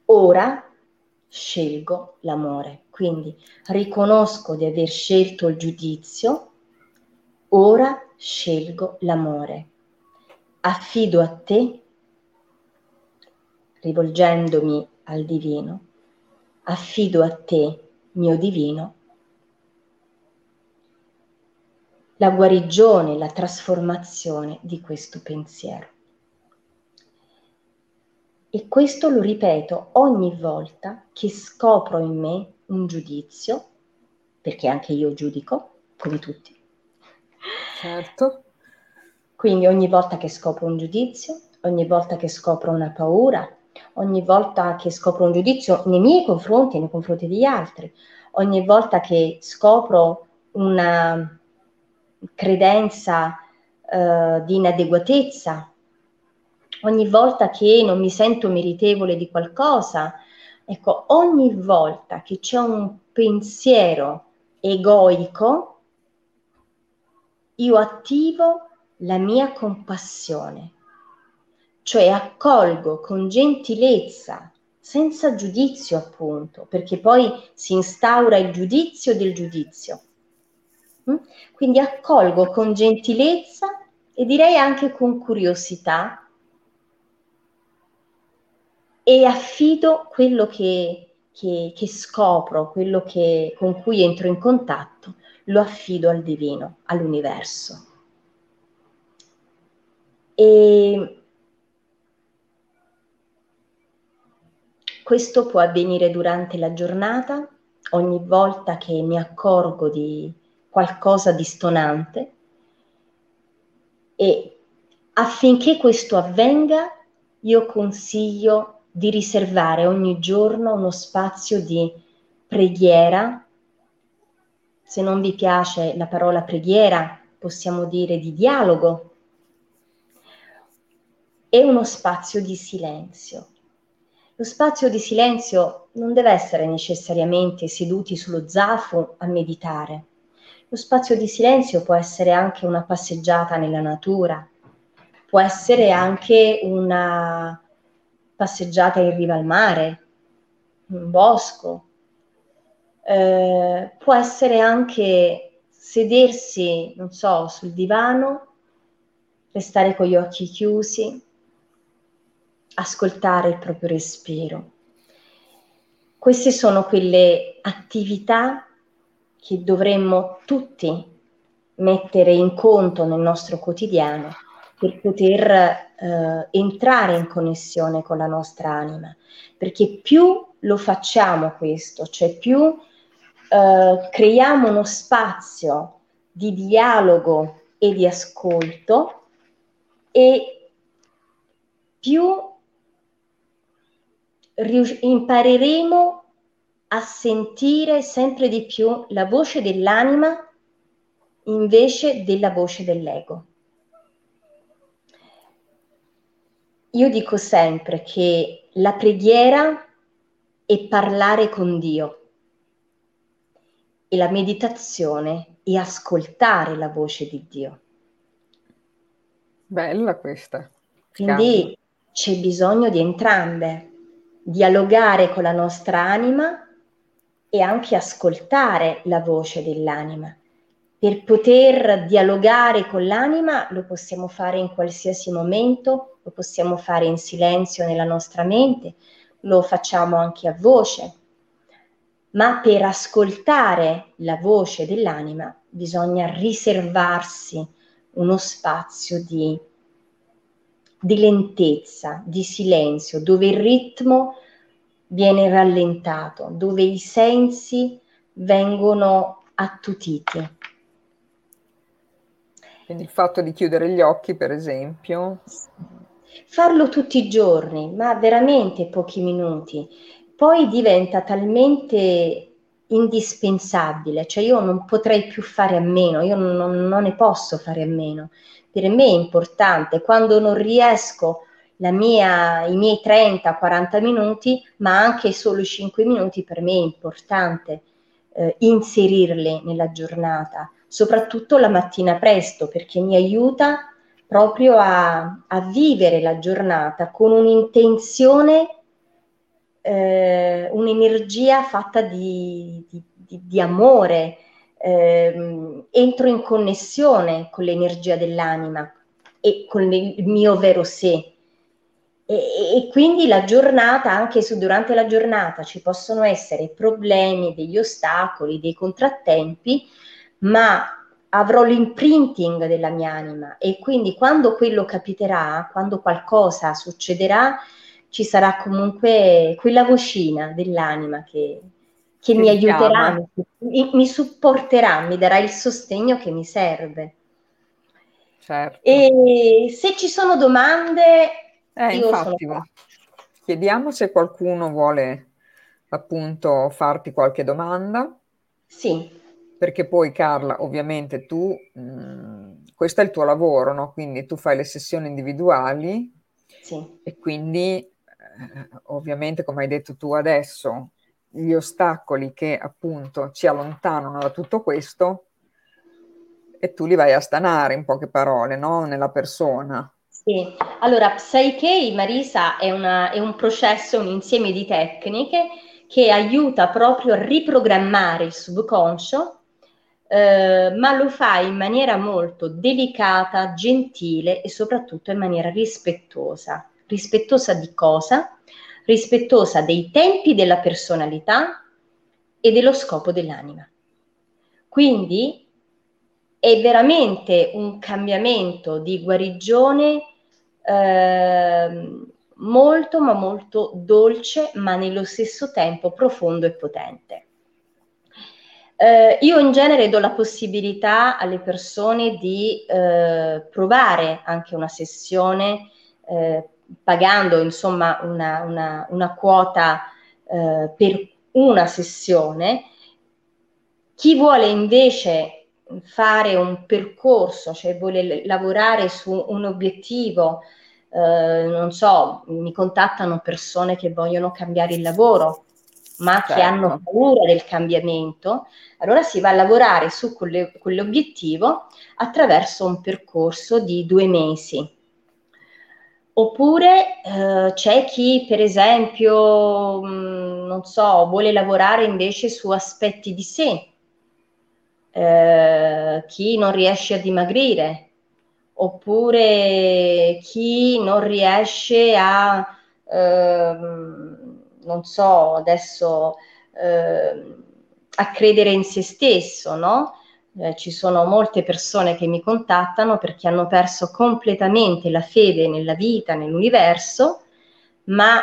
Ora scelgo l'amore. Quindi riconosco di aver scelto il giudizio, ora scelgo l'amore. Affido a te, rivolgendomi al divino, affido a te, mio divino, la guarigione, la trasformazione di questo pensiero. E questo lo ripeto ogni volta che scopro in me un giudizio, perché anche io giudico, come tutti. Certo. Quindi ogni volta che scopro un giudizio, ogni volta che scopro una paura, ogni volta che scopro un giudizio nei miei confronti e nei confronti degli altri, ogni volta che scopro una credenza uh, di inadeguatezza, ogni volta che non mi sento meritevole di qualcosa, ecco, ogni volta che c'è un pensiero egoico, io attivo la mia compassione, cioè accolgo con gentilezza, senza giudizio appunto, perché poi si instaura il giudizio del giudizio. Mm? Quindi accolgo con gentilezza e direi anche con curiosità e affido quello che, che, che scopro, quello che, con cui entro in contatto, lo affido al divino, all'universo. E questo può avvenire durante la giornata, ogni volta che mi accorgo di qualcosa di stonante e affinché questo avvenga io consiglio di riservare ogni giorno uno spazio di preghiera. Se non vi piace la parola preghiera, possiamo dire di dialogo. E uno spazio di silenzio. Lo spazio di silenzio non deve essere necessariamente seduti sullo zafo a meditare. Lo spazio di silenzio può essere anche una passeggiata nella natura, può essere anche una passeggiata in riva al mare, un bosco, eh, può essere anche sedersi, non so, sul divano, restare con gli occhi chiusi, ascoltare il proprio respiro. Queste sono quelle attività che dovremmo tutti mettere in conto nel nostro quotidiano per poter eh, entrare in connessione con la nostra anima, perché più lo facciamo questo, cioè più eh, creiamo uno spazio di dialogo e di ascolto e più rius- impareremo a sentire sempre di più la voce dell'anima invece della voce dell'ego. Io dico sempre che la preghiera è parlare con Dio e la meditazione è ascoltare la voce di Dio. Bella questa. Quindi c'è bisogno di entrambe, dialogare con la nostra anima e anche ascoltare la voce dell'anima. Per poter dialogare con l'anima lo possiamo fare in qualsiasi momento lo possiamo fare in silenzio nella nostra mente, lo facciamo anche a voce. ma per ascoltare la voce dell'anima bisogna riservarsi uno spazio di, di lentezza, di silenzio, dove il ritmo viene rallentato, dove i sensi vengono attutiti. Quindi il fatto di chiudere gli occhi, per esempio. Farlo tutti i giorni, ma veramente pochi minuti. Poi diventa talmente indispensabile, cioè io non potrei più fare a meno, io non, non ne posso fare a meno. Per me è importante, quando non riesco mia, i miei 30-40 minuti, ma anche solo 5 minuti per me è importante eh, inserirle nella giornata, soprattutto la mattina presto, perché mi aiuta proprio a, a vivere la giornata con un'intenzione, eh, un'energia fatta di, di, di, di amore, eh, entro in connessione con l'energia dell'anima e con il mio vero sé. E, e, quindi la giornata, anche se durante la giornata ci possono essere problemi, degli ostacoli, dei contrattempi, ma avrò l'imprinting della mia anima e quindi quando quello capiterà, quando qualcosa succederà, ci sarà comunque quella vocina dell'anima che, che mi aiuterà, mi, mi, supporterà, mi darà il sostegno che mi serve. Certo. E se ci sono domande, eh, infatti, chiediamo se qualcuno vuole appunto farti qualche domanda. Sì. Perché poi Carla, ovviamente tu, mh, mm, questo è il tuo lavoro, no? Quindi tu fai le sessioni individuali sì. e quindi eh, ovviamente, come hai detto tu adesso, gli ostacoli che appunto ci allontanano da tutto questo e tu li vai a stanare in poche parole, no? Nella persona. Sì, allora Psyche, Marisa, è, una, è un processo, un insieme di tecniche che aiuta proprio a riprogrammare il subconscio, eh, ma lo fa in maniera molto delicata, gentile e soprattutto in maniera rispettosa. Rispettosa di cosa? Rispettosa dei tempi della personalità e dello scopo dell'anima. Quindi è veramente un cambiamento di guarigione Ehm, molto ma molto dolce, ma nello stesso tempo profondo e potente. Eh, io in genere do la possibilità alle persone di eh, provare anche una sessione eh, pagando insomma una, una, una quota eh, per una sessione. Chi vuole invece fare un percorso, cioè vuole lavorare su un obiettivo eh, non so, mi contattano persone che vogliono cambiare il lavoro, ma certo. che hanno paura del cambiamento, allora si va a lavorare su quelle, quell'obiettivo attraverso un percorso di due mesi. Oppure eh, c'è chi, per esempio, mh, mm, non so, vuole lavorare invece su aspetti di sé, eh, chi non riesce a dimagrire, oppure chi non riesce a, ehm, non so, adesso eh, a credere in se stesso, no? Eh, ci sono molte persone che mi contattano perché hanno perso completamente la fede nella vita, nell'universo, ma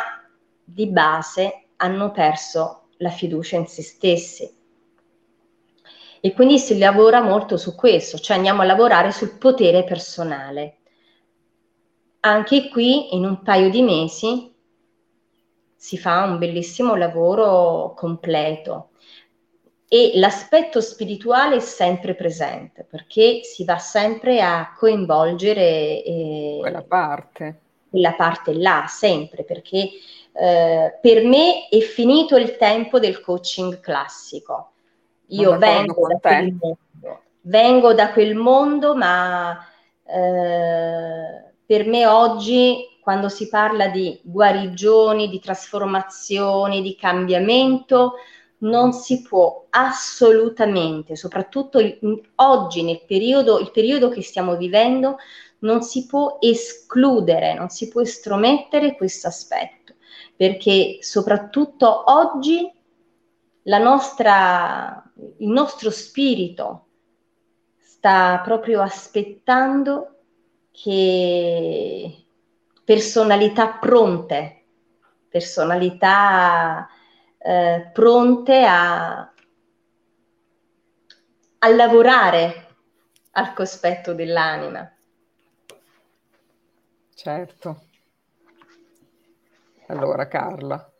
di base hanno perso la fiducia in se stessi e quindi si lavora molto su questo, cioè andiamo a lavorare sul potere personale. Anche qui in un paio di mesi si fa un bellissimo lavoro completo. E l'aspetto spirituale è sempre presente perché si va sempre a coinvolgere eh, quella parte. Quella parte là, sempre, perché eh, per me è finito il tempo del coaching classico. Io vengo da, quel mondo, vengo da quel mondo, ma eh, per me oggi, quando si parla di guarigioni, di trasformazioni, di cambiamento, non si può assolutamente, soprattutto oggi nel periodo, il periodo che stiamo vivendo, non si può escludere, non si può estromettere questo aspetto, perché soprattutto oggi la nostra, il nostro spirito sta proprio aspettando che personalità pronte, personalità eh, pronte a, a lavorare al cospetto dell'anima. Certo. Allora, Carla.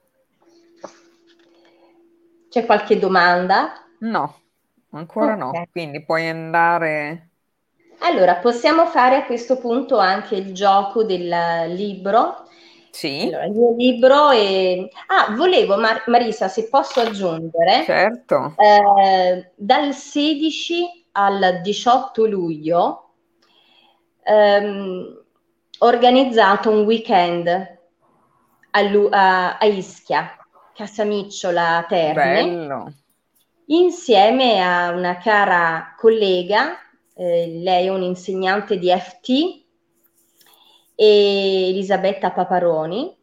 C'è qualche domanda? No, ancora okay. no. Quindi puoi andare. Allora, possiamo fare a questo punto anche il gioco del libro. Sì. Allora, il mio libro è... Ah, volevo, Mar- Marisa, se posso aggiungere. Certo. Eh, dal 16 al 18 luglio ehm, ho organizzato un weekend a, Lu- a, a Ischia, Casamicciola Terni. Bello. Insieme a una cara collega, eh, lei è un'insegnante di FT, e Elisabetta Paparoni,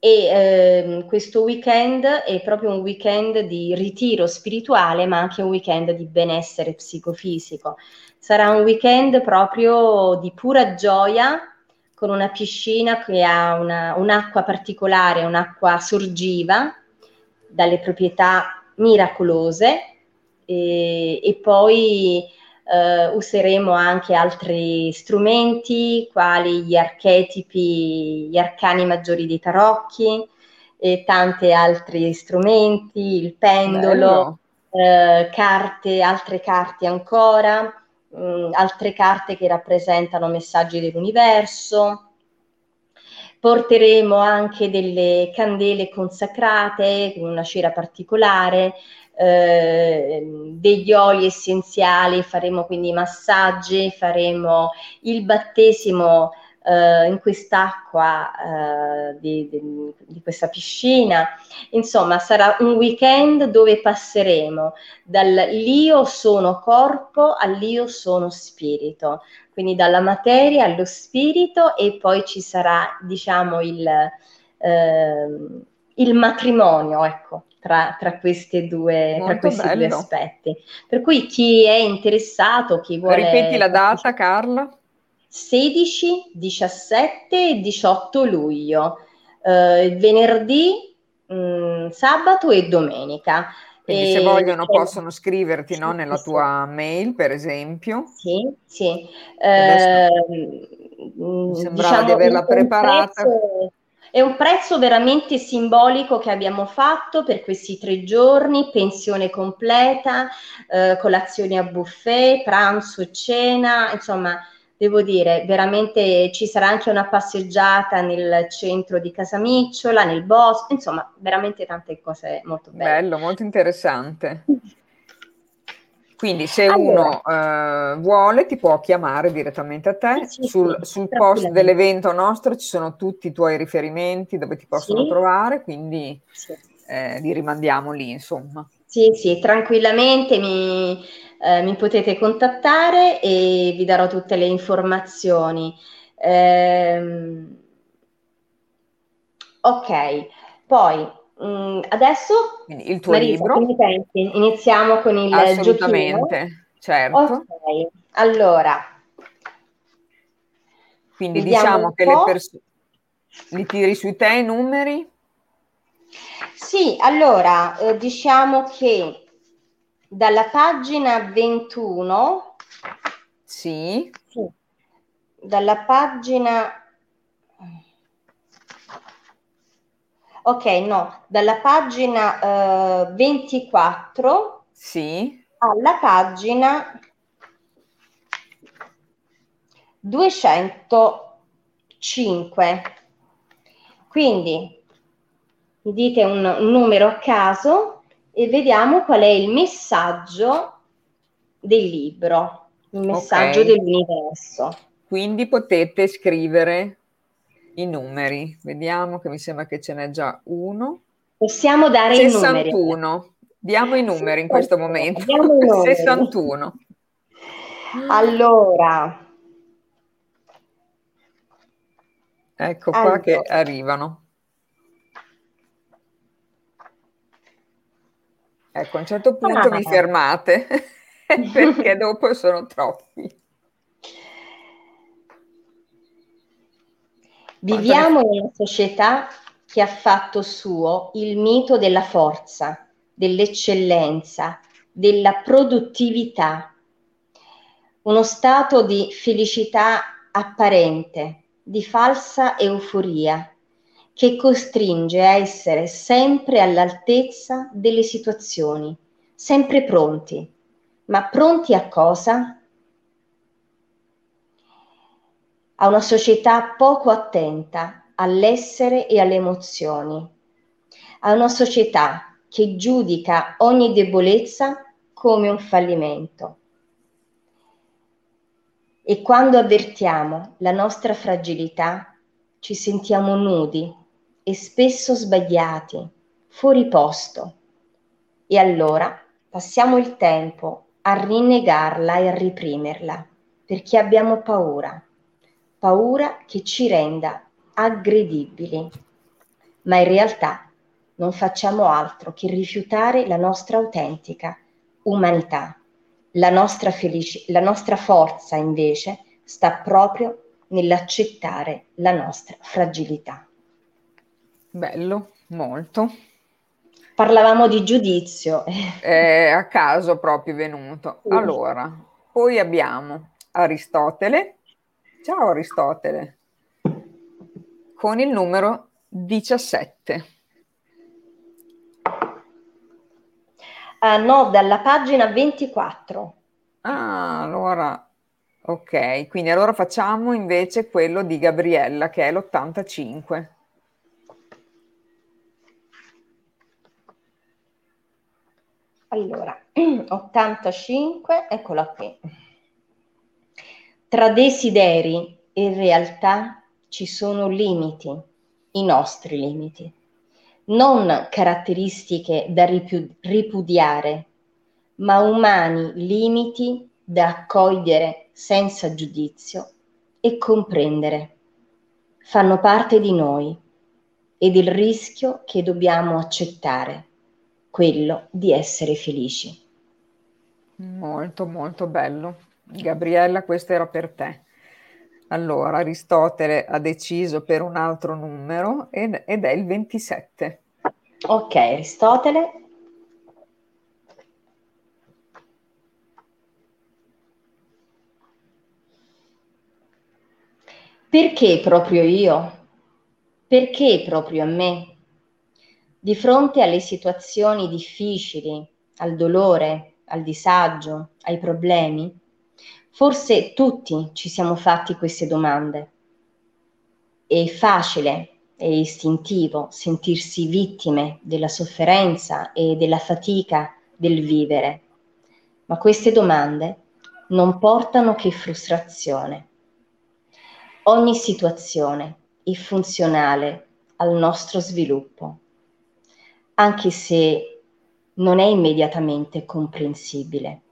e eh, questo weekend è proprio un weekend di ritiro spirituale, ma anche un weekend di benessere psicofisico. Sarà un weekend proprio di pura gioia, con una piscina che ha una, un'acqua particolare, un'acqua sorgiva, dalle proprietà miracolose, e, e poi Uh, useremo anche altri strumenti, quali gli archetipi, gli arcani maggiori dei tarocchi e tanti altri strumenti, il pendolo, uh, carte, altre carte ancora, mh, mm, altre carte che rappresentano messaggi dell'universo. Porteremo anche delle candele consacrate con una cera particolare, eh, degli oli essenziali, faremo quindi massaggi, faremo il battesimo eh, in quest'acqua eh, di, di, di, questa piscina. Insomma, sarà un weekend dove passeremo. Dall'io sono corpo all'io sono spirito, quindi dalla materia allo spirito e poi ci sarà, diciamo, il, ehm, il matrimonio, ecco tra, tra, due, tra questi due aspetti. Per cui chi è interessato, chi vuole... Ripeti la data, Carla? 16, 17 e 18 luglio, eh, venerdì, mh, mm, sabato e domenica. Quindi se vogliono c'è... possono scriverti sì, no, nella sì. tua mail, per esempio. Sì, sì. Eh, mi sembrava diciamo, di averla preparata. Prezzo, è un prezzo veramente simbolico che abbiamo fatto per questi tre giorni, pensione completa, eh, colazione a buffet, pranzo cena, insomma, devo dire, veramente ci sarà anche una passeggiata nel centro di Casamicciola, nel bosco, insomma, veramente tante cose molto belle. Bello, molto interessante. Quindi se allora, uno uh, vuole ti può chiamare direttamente a te, sì, sul, sì, sul post dell'evento nostro ci sono tutti i tuoi riferimenti dove ti possono sì. trovare, quindi eh, li rimandiamo lì insomma. Sì, sì, tranquillamente mi, eh, mi, potete contattare e vi darò tutte le informazioni. Ehm, ok, poi Mm, adesso quindi il tuo Marisa, libro. Pensi? Iniziamo con il Assolutamente, giochino. certo. Ok, allora. Quindi diciamo che le persone li tiri su te i numeri? Sì, allora eh, diciamo che dalla pagina 21 sì. sì dalla pagina Ok, no, dalla pagina uh, 24 sì. alla pagina 205. Quindi mi dite un, un numero a caso e vediamo qual è il messaggio del libro, il messaggio okay. dell'universo. Quindi potete scrivere i numeri. Vediamo che mi sembra che ce n'è già uno. Possiamo dare 61. i numeri. Diamo i numeri in questo momento. 61. Allora. Ecco qua allora. che arrivano. Ecco, a un certo punto ah. vi fermate perché dopo sono troppi. Viviamo in una società che ha fatto suo il mito della forza, dell'eccellenza, della produttività, uno stato di felicità apparente, di falsa euforia, che costringe a essere sempre all'altezza delle situazioni, sempre pronti. Ma pronti a cosa? A una società poco attenta all'essere e alle emozioni, a una società che giudica ogni debolezza come un fallimento. E quando avvertiamo la nostra fragilità, ci sentiamo nudi e spesso sbagliati, fuori posto. E allora passiamo il tempo a rinnegarla e a reprimerla, perché abbiamo paura, paura che ci renda aggredibili. Ma in realtà non facciamo altro che rifiutare la nostra autentica umanità. La nostra, felici- la nostra forza invece sta proprio nell'accettare la nostra fragilità. Bello, molto. Parlavamo di giudizio. È a caso proprio venuto. Allora, poi abbiamo Aristotele. Ciao Aristotele. Con il numero 17. Uh, eh, no, dalla pagina 24. Ah, allora, ok, quindi allora facciamo invece quello di Gabriella che è l'85. Allora, 85, eccola qui. Tra desideri e realtà ci sono limiti, i nostri limiti, non caratteristiche da ripu- ripudiare, ma umani limiti da accogliere senza giudizio e comprendere. Fanno parte di noi e del rischio che dobbiamo accettare quello di essere felici. Molto, molto bello. Gabriella, questo era per te. Allora, Aristotele ha deciso per un altro numero ed, ed è il 27. Ok, Aristotele. Perché proprio io? Perché proprio a me? Di fronte alle situazioni difficili, al dolore, al disagio, ai problemi, forse tutti ci siamo fatti queste domande. È facile e istintivo sentirsi vittime della sofferenza e della fatica del vivere, ma queste domande non portano che frustrazione. Ogni situazione è funzionale al nostro sviluppo anche se non è immediatamente comprensibile.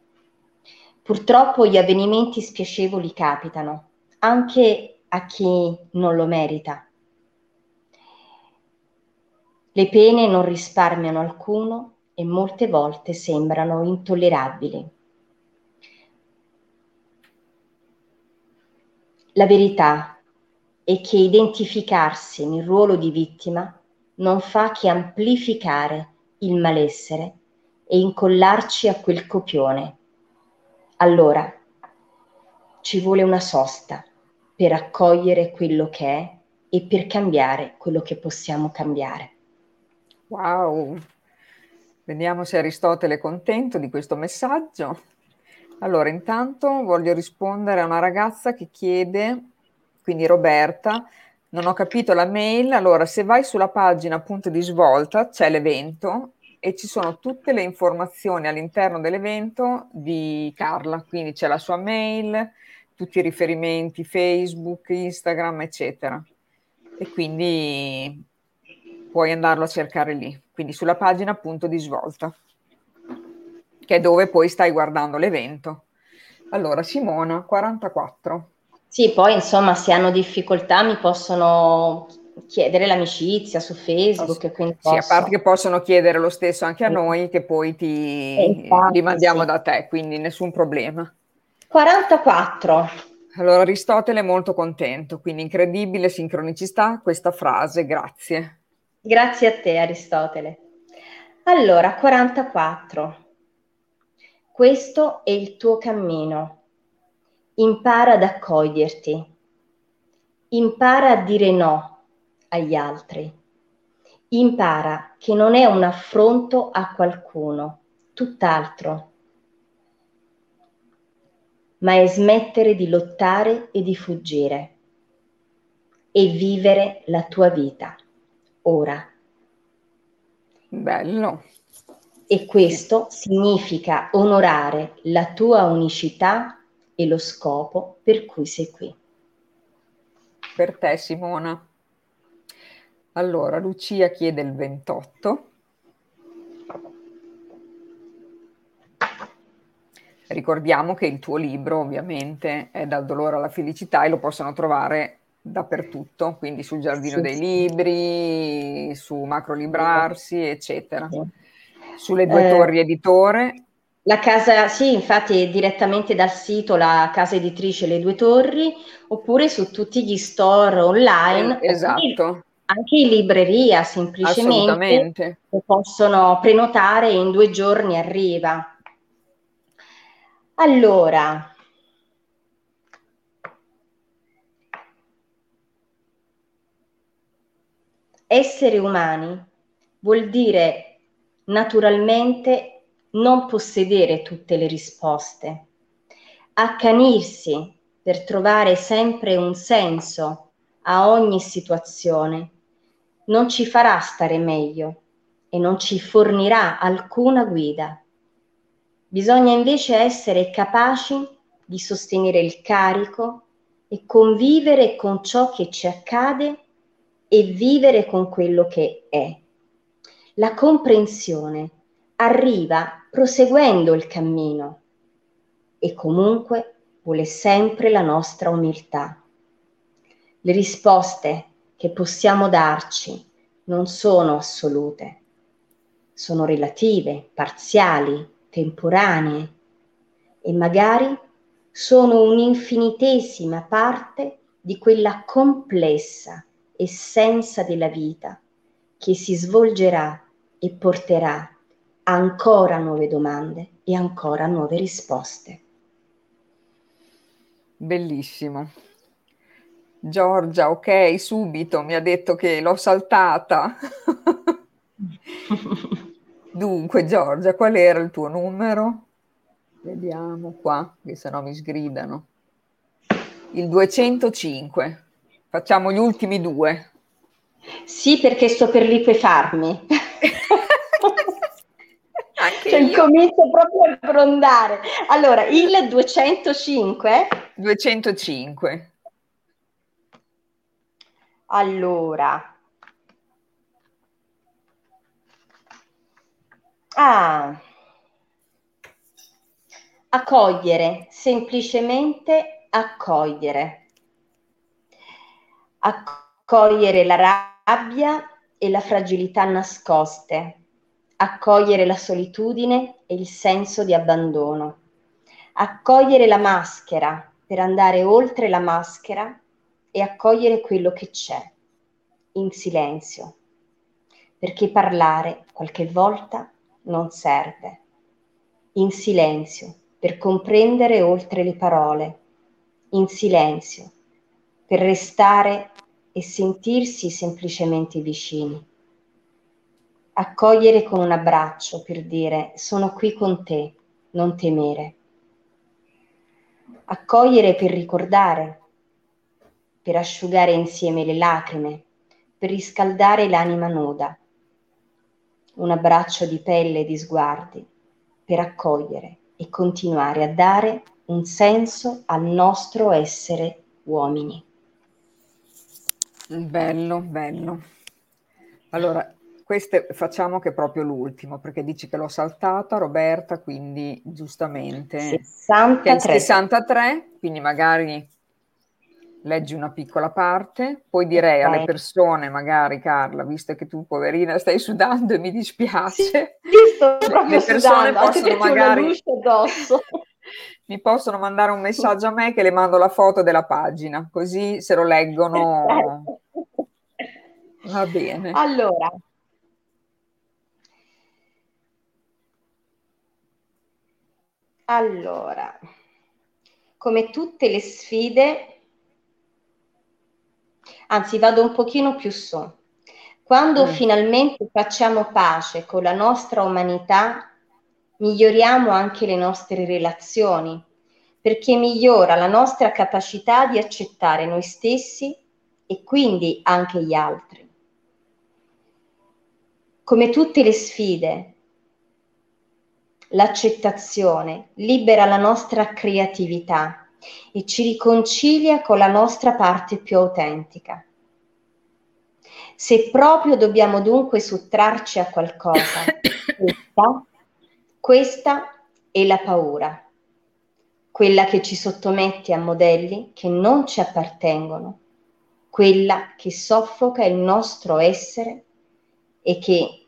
Purtroppo gli avvenimenti spiacevoli capitano, anche a chi non lo merita. Le pene non risparmiano alcuno e molte volte sembrano intollerabili. La verità è che identificarsi nel ruolo di vittima non fa che amplificare il malessere e incollarci a quel copione. Allora ci vuole una sosta per accogliere quello che è e per cambiare quello che possiamo cambiare. Wow! Vediamo se Aristotele è contento di questo messaggio. Allora, intanto voglio rispondere a una ragazza che chiede, quindi Roberta, non ho capito la mail. Allora, se vai sulla pagina appunto di svolta, c'è l'evento e ci sono tutte le informazioni all'interno dell'evento di Carla, quindi c'è la sua mail, tutti i riferimenti, Facebook, Instagram, eccetera. E quindi puoi andarlo a cercare lì, quindi sulla pagina appunto di svolta, che è dove poi stai guardando l'evento. Allora, Simona, 44. Sì, poi insomma se hanno difficoltà mi possono chiedere l'amicizia su Facebook. Posso, quindi posso. Sì, a parte che possono chiedere lo stesso anche a noi, che poi ti infatti, li mandiamo sì. da te, quindi nessun problema. 44. Allora Aristotele è molto contento, quindi incredibile sincronicità questa frase, grazie. Grazie a te Aristotele. Allora, 44. Questo è il tuo cammino. Impara ad accoglierti. Impara a dire no agli altri. Impara che non è un affronto a qualcuno, tutt'altro ma è smettere di lottare e di fuggire e vivere la tua vita ora. Bello. E questo significa onorare la tua unicità e lo scopo per cui sei qui. Per te Simona. Allora, Lucia chiede il 28. Ricordiamo che il tuo libro ovviamente è Dal dolore alla felicità e lo possono trovare dappertutto, quindi sul Giardino sì, dei Libri, su Macro Librarsi, eccetera. Sì. Sulle due eh, torri editore. La casa, sì, infatti direttamente dal sito la casa editrice Le Due Torri, oppure su tutti gli store online. Eh, esatto. Anche in libreria, semplicemente. Possono prenotare in due giorni arriva. Allora, essere umani vuol dire naturalmente non possedere tutte le risposte, accanirsi per trovare sempre un senso a ogni situazione non ci farà stare meglio e non ci fornirà alcuna guida. Bisogna invece essere capaci di sostenere il carico e convivere con ciò che ci accade e vivere con quello che è. La comprensione arriva proseguendo il cammino e comunque vuole sempre la nostra umiltà. Le risposte che possiamo darci non sono assolute, sono relative, parziali, temporanee e magari sono un'infinitesima parte di quella complessa essenza della vita che si svolgerà e porterà ancora nuove domande e ancora nuove risposte. Bellissimo. Giorgia, ok, subito mi ha detto che l'ho saltata. Dunque, Giorgia, qual era il tuo numero? Vediamo qua, che se no mi sgridano. Il 205. Facciamo gli ultimi due. Sì, perché sto per liquefarmi. cioè, incomincio proprio a grondare. Allora, il 205. 205. Allora, Ah, accogliere, semplicemente accogliere. Accogliere la rabbia e la fragilità nascoste, accogliere la solitudine e il senso di abbandono, accogliere la maschera per andare oltre la maschera e accogliere quello che c'è, in silenzio, perché parlare qualche volta non serve. In silenzio, per comprendere oltre le parole. In silenzio, per restare e sentirsi semplicemente vicini. Accogliere con un abbraccio per dire sono qui con te, non temere. Accogliere per ricordare, per asciugare insieme le lacrime, per riscaldare l'anima nuda un abbraccio di pelle e di sguardi per accogliere e continuare a dare un senso al nostro essere uomini. Bello, bello. Allora, queste facciamo che è proprio l'ultimo, perché dici che l'ho saltata Roberta, quindi giustamente 63. 63, quindi magari leggi una piccola parte, poi direi okay. alle persone, magari Carla, visto che tu poverina stai sudando e mi dispiace, sì, sto proprio le persone sudando, possono magari mi possono mandare un messaggio a me che le mando la foto della pagina, così se lo leggono va bene. Allora, allora, come tutte le sfide Anzi, vado un pochino più su. Quando mm. finalmente facciamo pace con la nostra umanità, miglioriamo anche le nostre relazioni, perché migliora la nostra capacità di accettare noi stessi e quindi anche gli altri. Come tutte le sfide, l'accettazione libera la nostra creatività e ci riconcilia con la nostra parte più autentica. Se proprio dobbiamo dunque sottrarci a qualcosa, questa, questa è la paura, quella che ci sottomette a modelli che non ci appartengono, quella che soffoca il nostro essere e che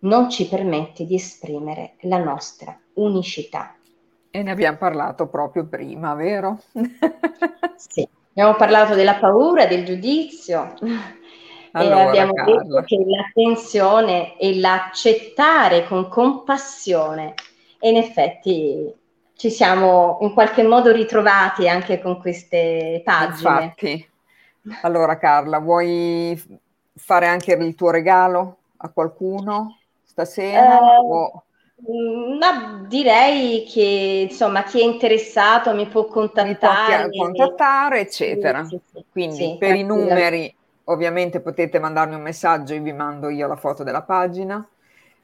non ci permette di esprimere la nostra unicità. E ne abbiamo parlato proprio prima, vero? sì, abbiamo parlato della paura, del giudizio. Allora, e abbiamo Carla. detto che l'attenzione e l'accettare con compassione e in effetti ci siamo in qualche modo ritrovati anche con queste pagine. Infatti. Allora Carla, vuoi fare anche il tuo regalo a qualcuno stasera? Uh, o... Mm, ma direi che insomma chi è interessato mi può contattare. Mi può contattare, eccetera. Sì, sì, Quindi sì, per i numeri ovviamente potete mandarmi un messaggio e vi mando io la foto della pagina.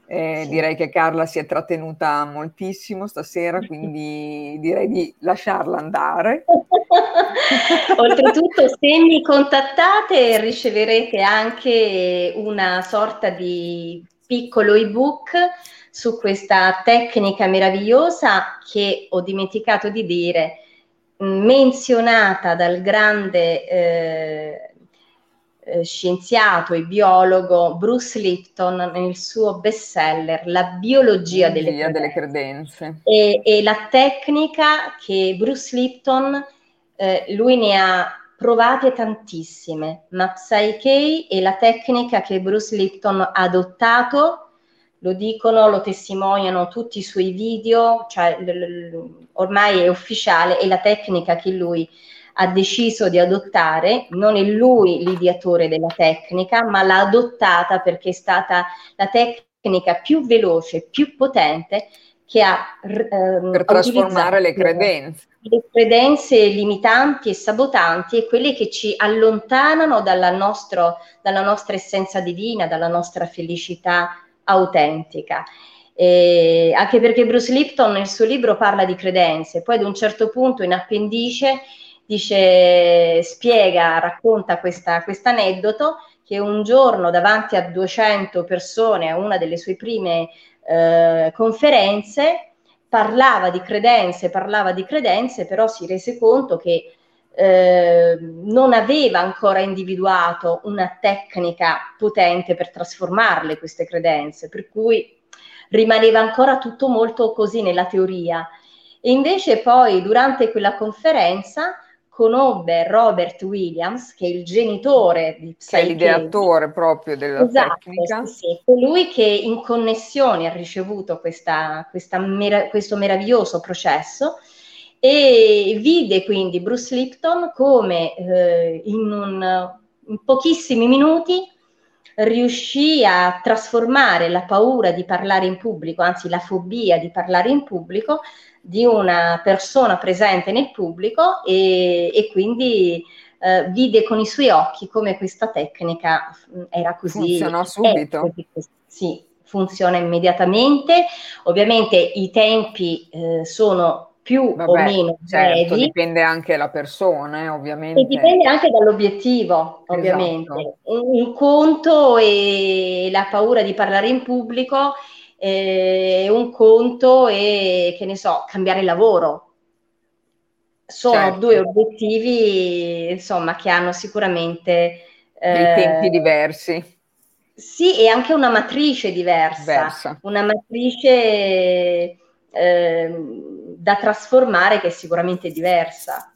Eh, direi che Carla si è trattenuta moltissimo stasera, quindi direi di lasciarla andare. Oltretutto, se mi contattate riceverete anche una sorta di piccolo ebook su questa tecnica meravigliosa che ho dimenticato di dire, menzionata dal grande eh, eh, scienziato e biologo Bruce Lipton nel suo bestseller La biologia delle credenze. Delle credenze. E, e, la tecnica che Bruce Lipton, eh, lui ne ha provate tantissime, ma Psyche è la tecnica che Bruce Lipton ha adottato lo dicono, lo testimoniano tutti i suoi video, cioè ormai è ufficiale, è la tecnica che lui ha deciso di adottare, non è lui l'ideatore della tecnica, ma l'ha adottata perché è stata la tecnica più veloce, più potente che ha ehm, per trasformare le credenze. Le credenze limitanti e sabotanti e quelle che ci allontanano dalla, nostro, dalla nostra essenza divina, dalla nostra felicità autentica. Eh, anche perché Bruce Lipton nel suo libro parla di credenze, poi ad un certo punto in appendice dice, spiega, racconta questo aneddoto che un giorno davanti a 200 persone a una delle sue prime eh, conferenze parlava di credenze, parlava di credenze, però si rese conto che eh, non aveva ancora individuato una tecnica potente per trasformarle queste credenze, per cui rimaneva ancora tutto molto così nella teoria. E invece poi durante quella conferenza conobbe Robert Williams, che è il genitore di Psyche. Che è l'ideatore proprio della esatto, tecnica. Sì, sì, colui che in connessione ha ricevuto questa, questa questo meraviglioso processo e vide quindi Bruce Lipton come eh, in, un, in pochissimi minuti riuscì a trasformare la paura di parlare in pubblico, anzi la fobia di parlare in pubblico, di una persona presente nel pubblico e, e quindi eh, vide con i suoi occhi come questa tecnica mm, era così. Funzionò subito. Così, sì, funziona immediatamente. Ovviamente i tempi eh, sono più Vabbè, o meno certo, brevi. dipende anche dalla persona, eh, ovviamente. E dipende anche dall'obiettivo, ovviamente. Esatto. Un, un, conto è la paura di parlare in pubblico, eh, un conto è, che ne so, cambiare lavoro. sono certo. due obiettivi insomma che hanno sicuramente eh, tempi diversi. Sì, e anche una matrice diversa, diversa. una matrice eh, da trasformare che è sicuramente diversa.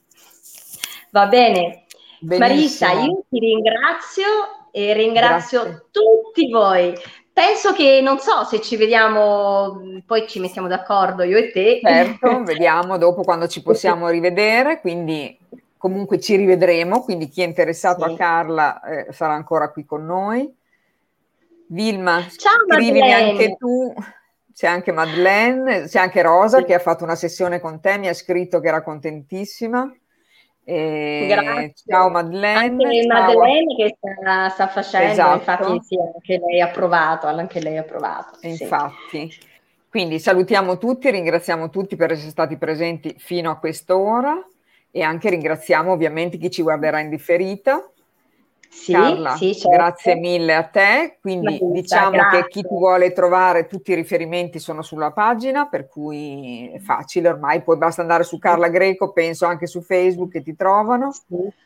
Va bene. Benissimo. Marisa, io ti ringrazio e ringrazio Grazie. tutti voi. Penso che non so se ci vediamo, poi ci mettiamo d'accordo io e te. Certo, vediamo dopo quando ci possiamo rivedere, quindi comunque ci rivedremo, quindi chi è interessato sì. a Carla eh, sarà ancora qui con noi. Vilma, Ciao, scrivimi Madeleine. anche tu, c'è anche Madeleine, c'è anche Rosa sì. che ha fatto una sessione con te, mi ha scritto che era contentissima. E... Grazie. Ciao Madeleine. Anche ciao. Madeleine che sta, sta facendo, esatto. infatti sì, anche lei ha provato, anche lei ha provato. Sì. Infatti. Quindi salutiamo tutti, ringraziamo tutti per essere stati presenti fino a quest'ora e anche ringraziamo ovviamente chi ci guarderà in differita. Sì, Carla, sì, certo. grazie mille a te. Quindi Marita, diciamo grazie. che chi ti vuole trovare, tutti i riferimenti sono sulla pagina, per cui è facile ormai, poi basta andare su Carla Greco, penso anche su Facebook che ti trovano.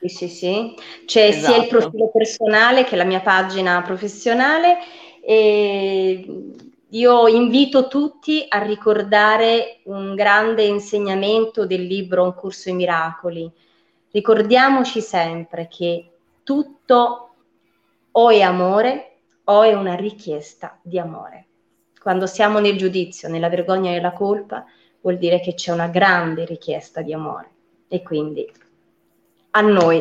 Sì, sì, sì. C'è esatto. sia il esatto. profilo personale che la mia pagina professionale. E io invito tutti a ricordare un grande insegnamento del libro Un corso ai miracoli. Ricordiamoci sempre che tutto o è amore o è una richiesta di amore. Quando siamo nel giudizio, nella vergogna e nella colpa, vuol dire che c'è una grande richiesta di amore e quindi a noi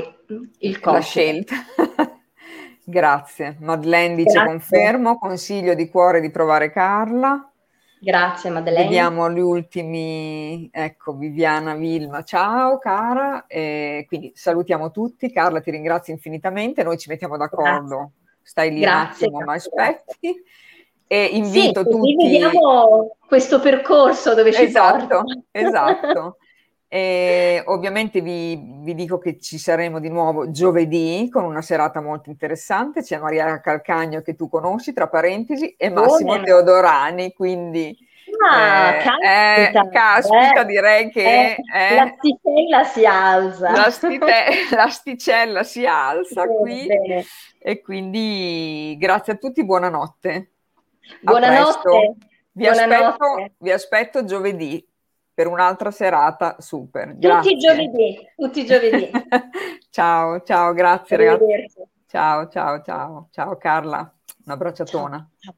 il compito. La scelta. Grazie. Madeleine dice Grazie. confermo, consiglio di cuore di provare Carla. Grazie Madeleine. Vediamo gli ultimi, ecco Viviana Vilma, ciao cara, e quindi salutiamo tutti, Carla ti ringrazio infinitamente, noi ci mettiamo d'accordo, grazie. stai lì grazie, un attimo ma aspetti. E invito sì, tutti... Vediamo questo percorso dove ci esatto, porta. Esatto, e ovviamente vi, vi, dico che ci saremo di nuovo giovedì con una serata molto interessante. C'è Maria Calcagno che tu conosci, tra parentesi, e Massimo oh, Teodorani. Quindi ah, eh, caspita, eh, caspita eh, direi che eh, l'asticella si alza. L'astite- l'asticella si alza qui. Bene. E quindi grazie a tutti, buonanotte. Buonanotte. Vi, buonanotte. Aspetto, vi aspetto giovedì per un'altra serata super. Grazie. Tutti i giovedì, tutti i giovedì. ciao, ciao, grazie ragazzi. Ciao, ciao, ciao, ciao Carla, una bracciatona. Ciao.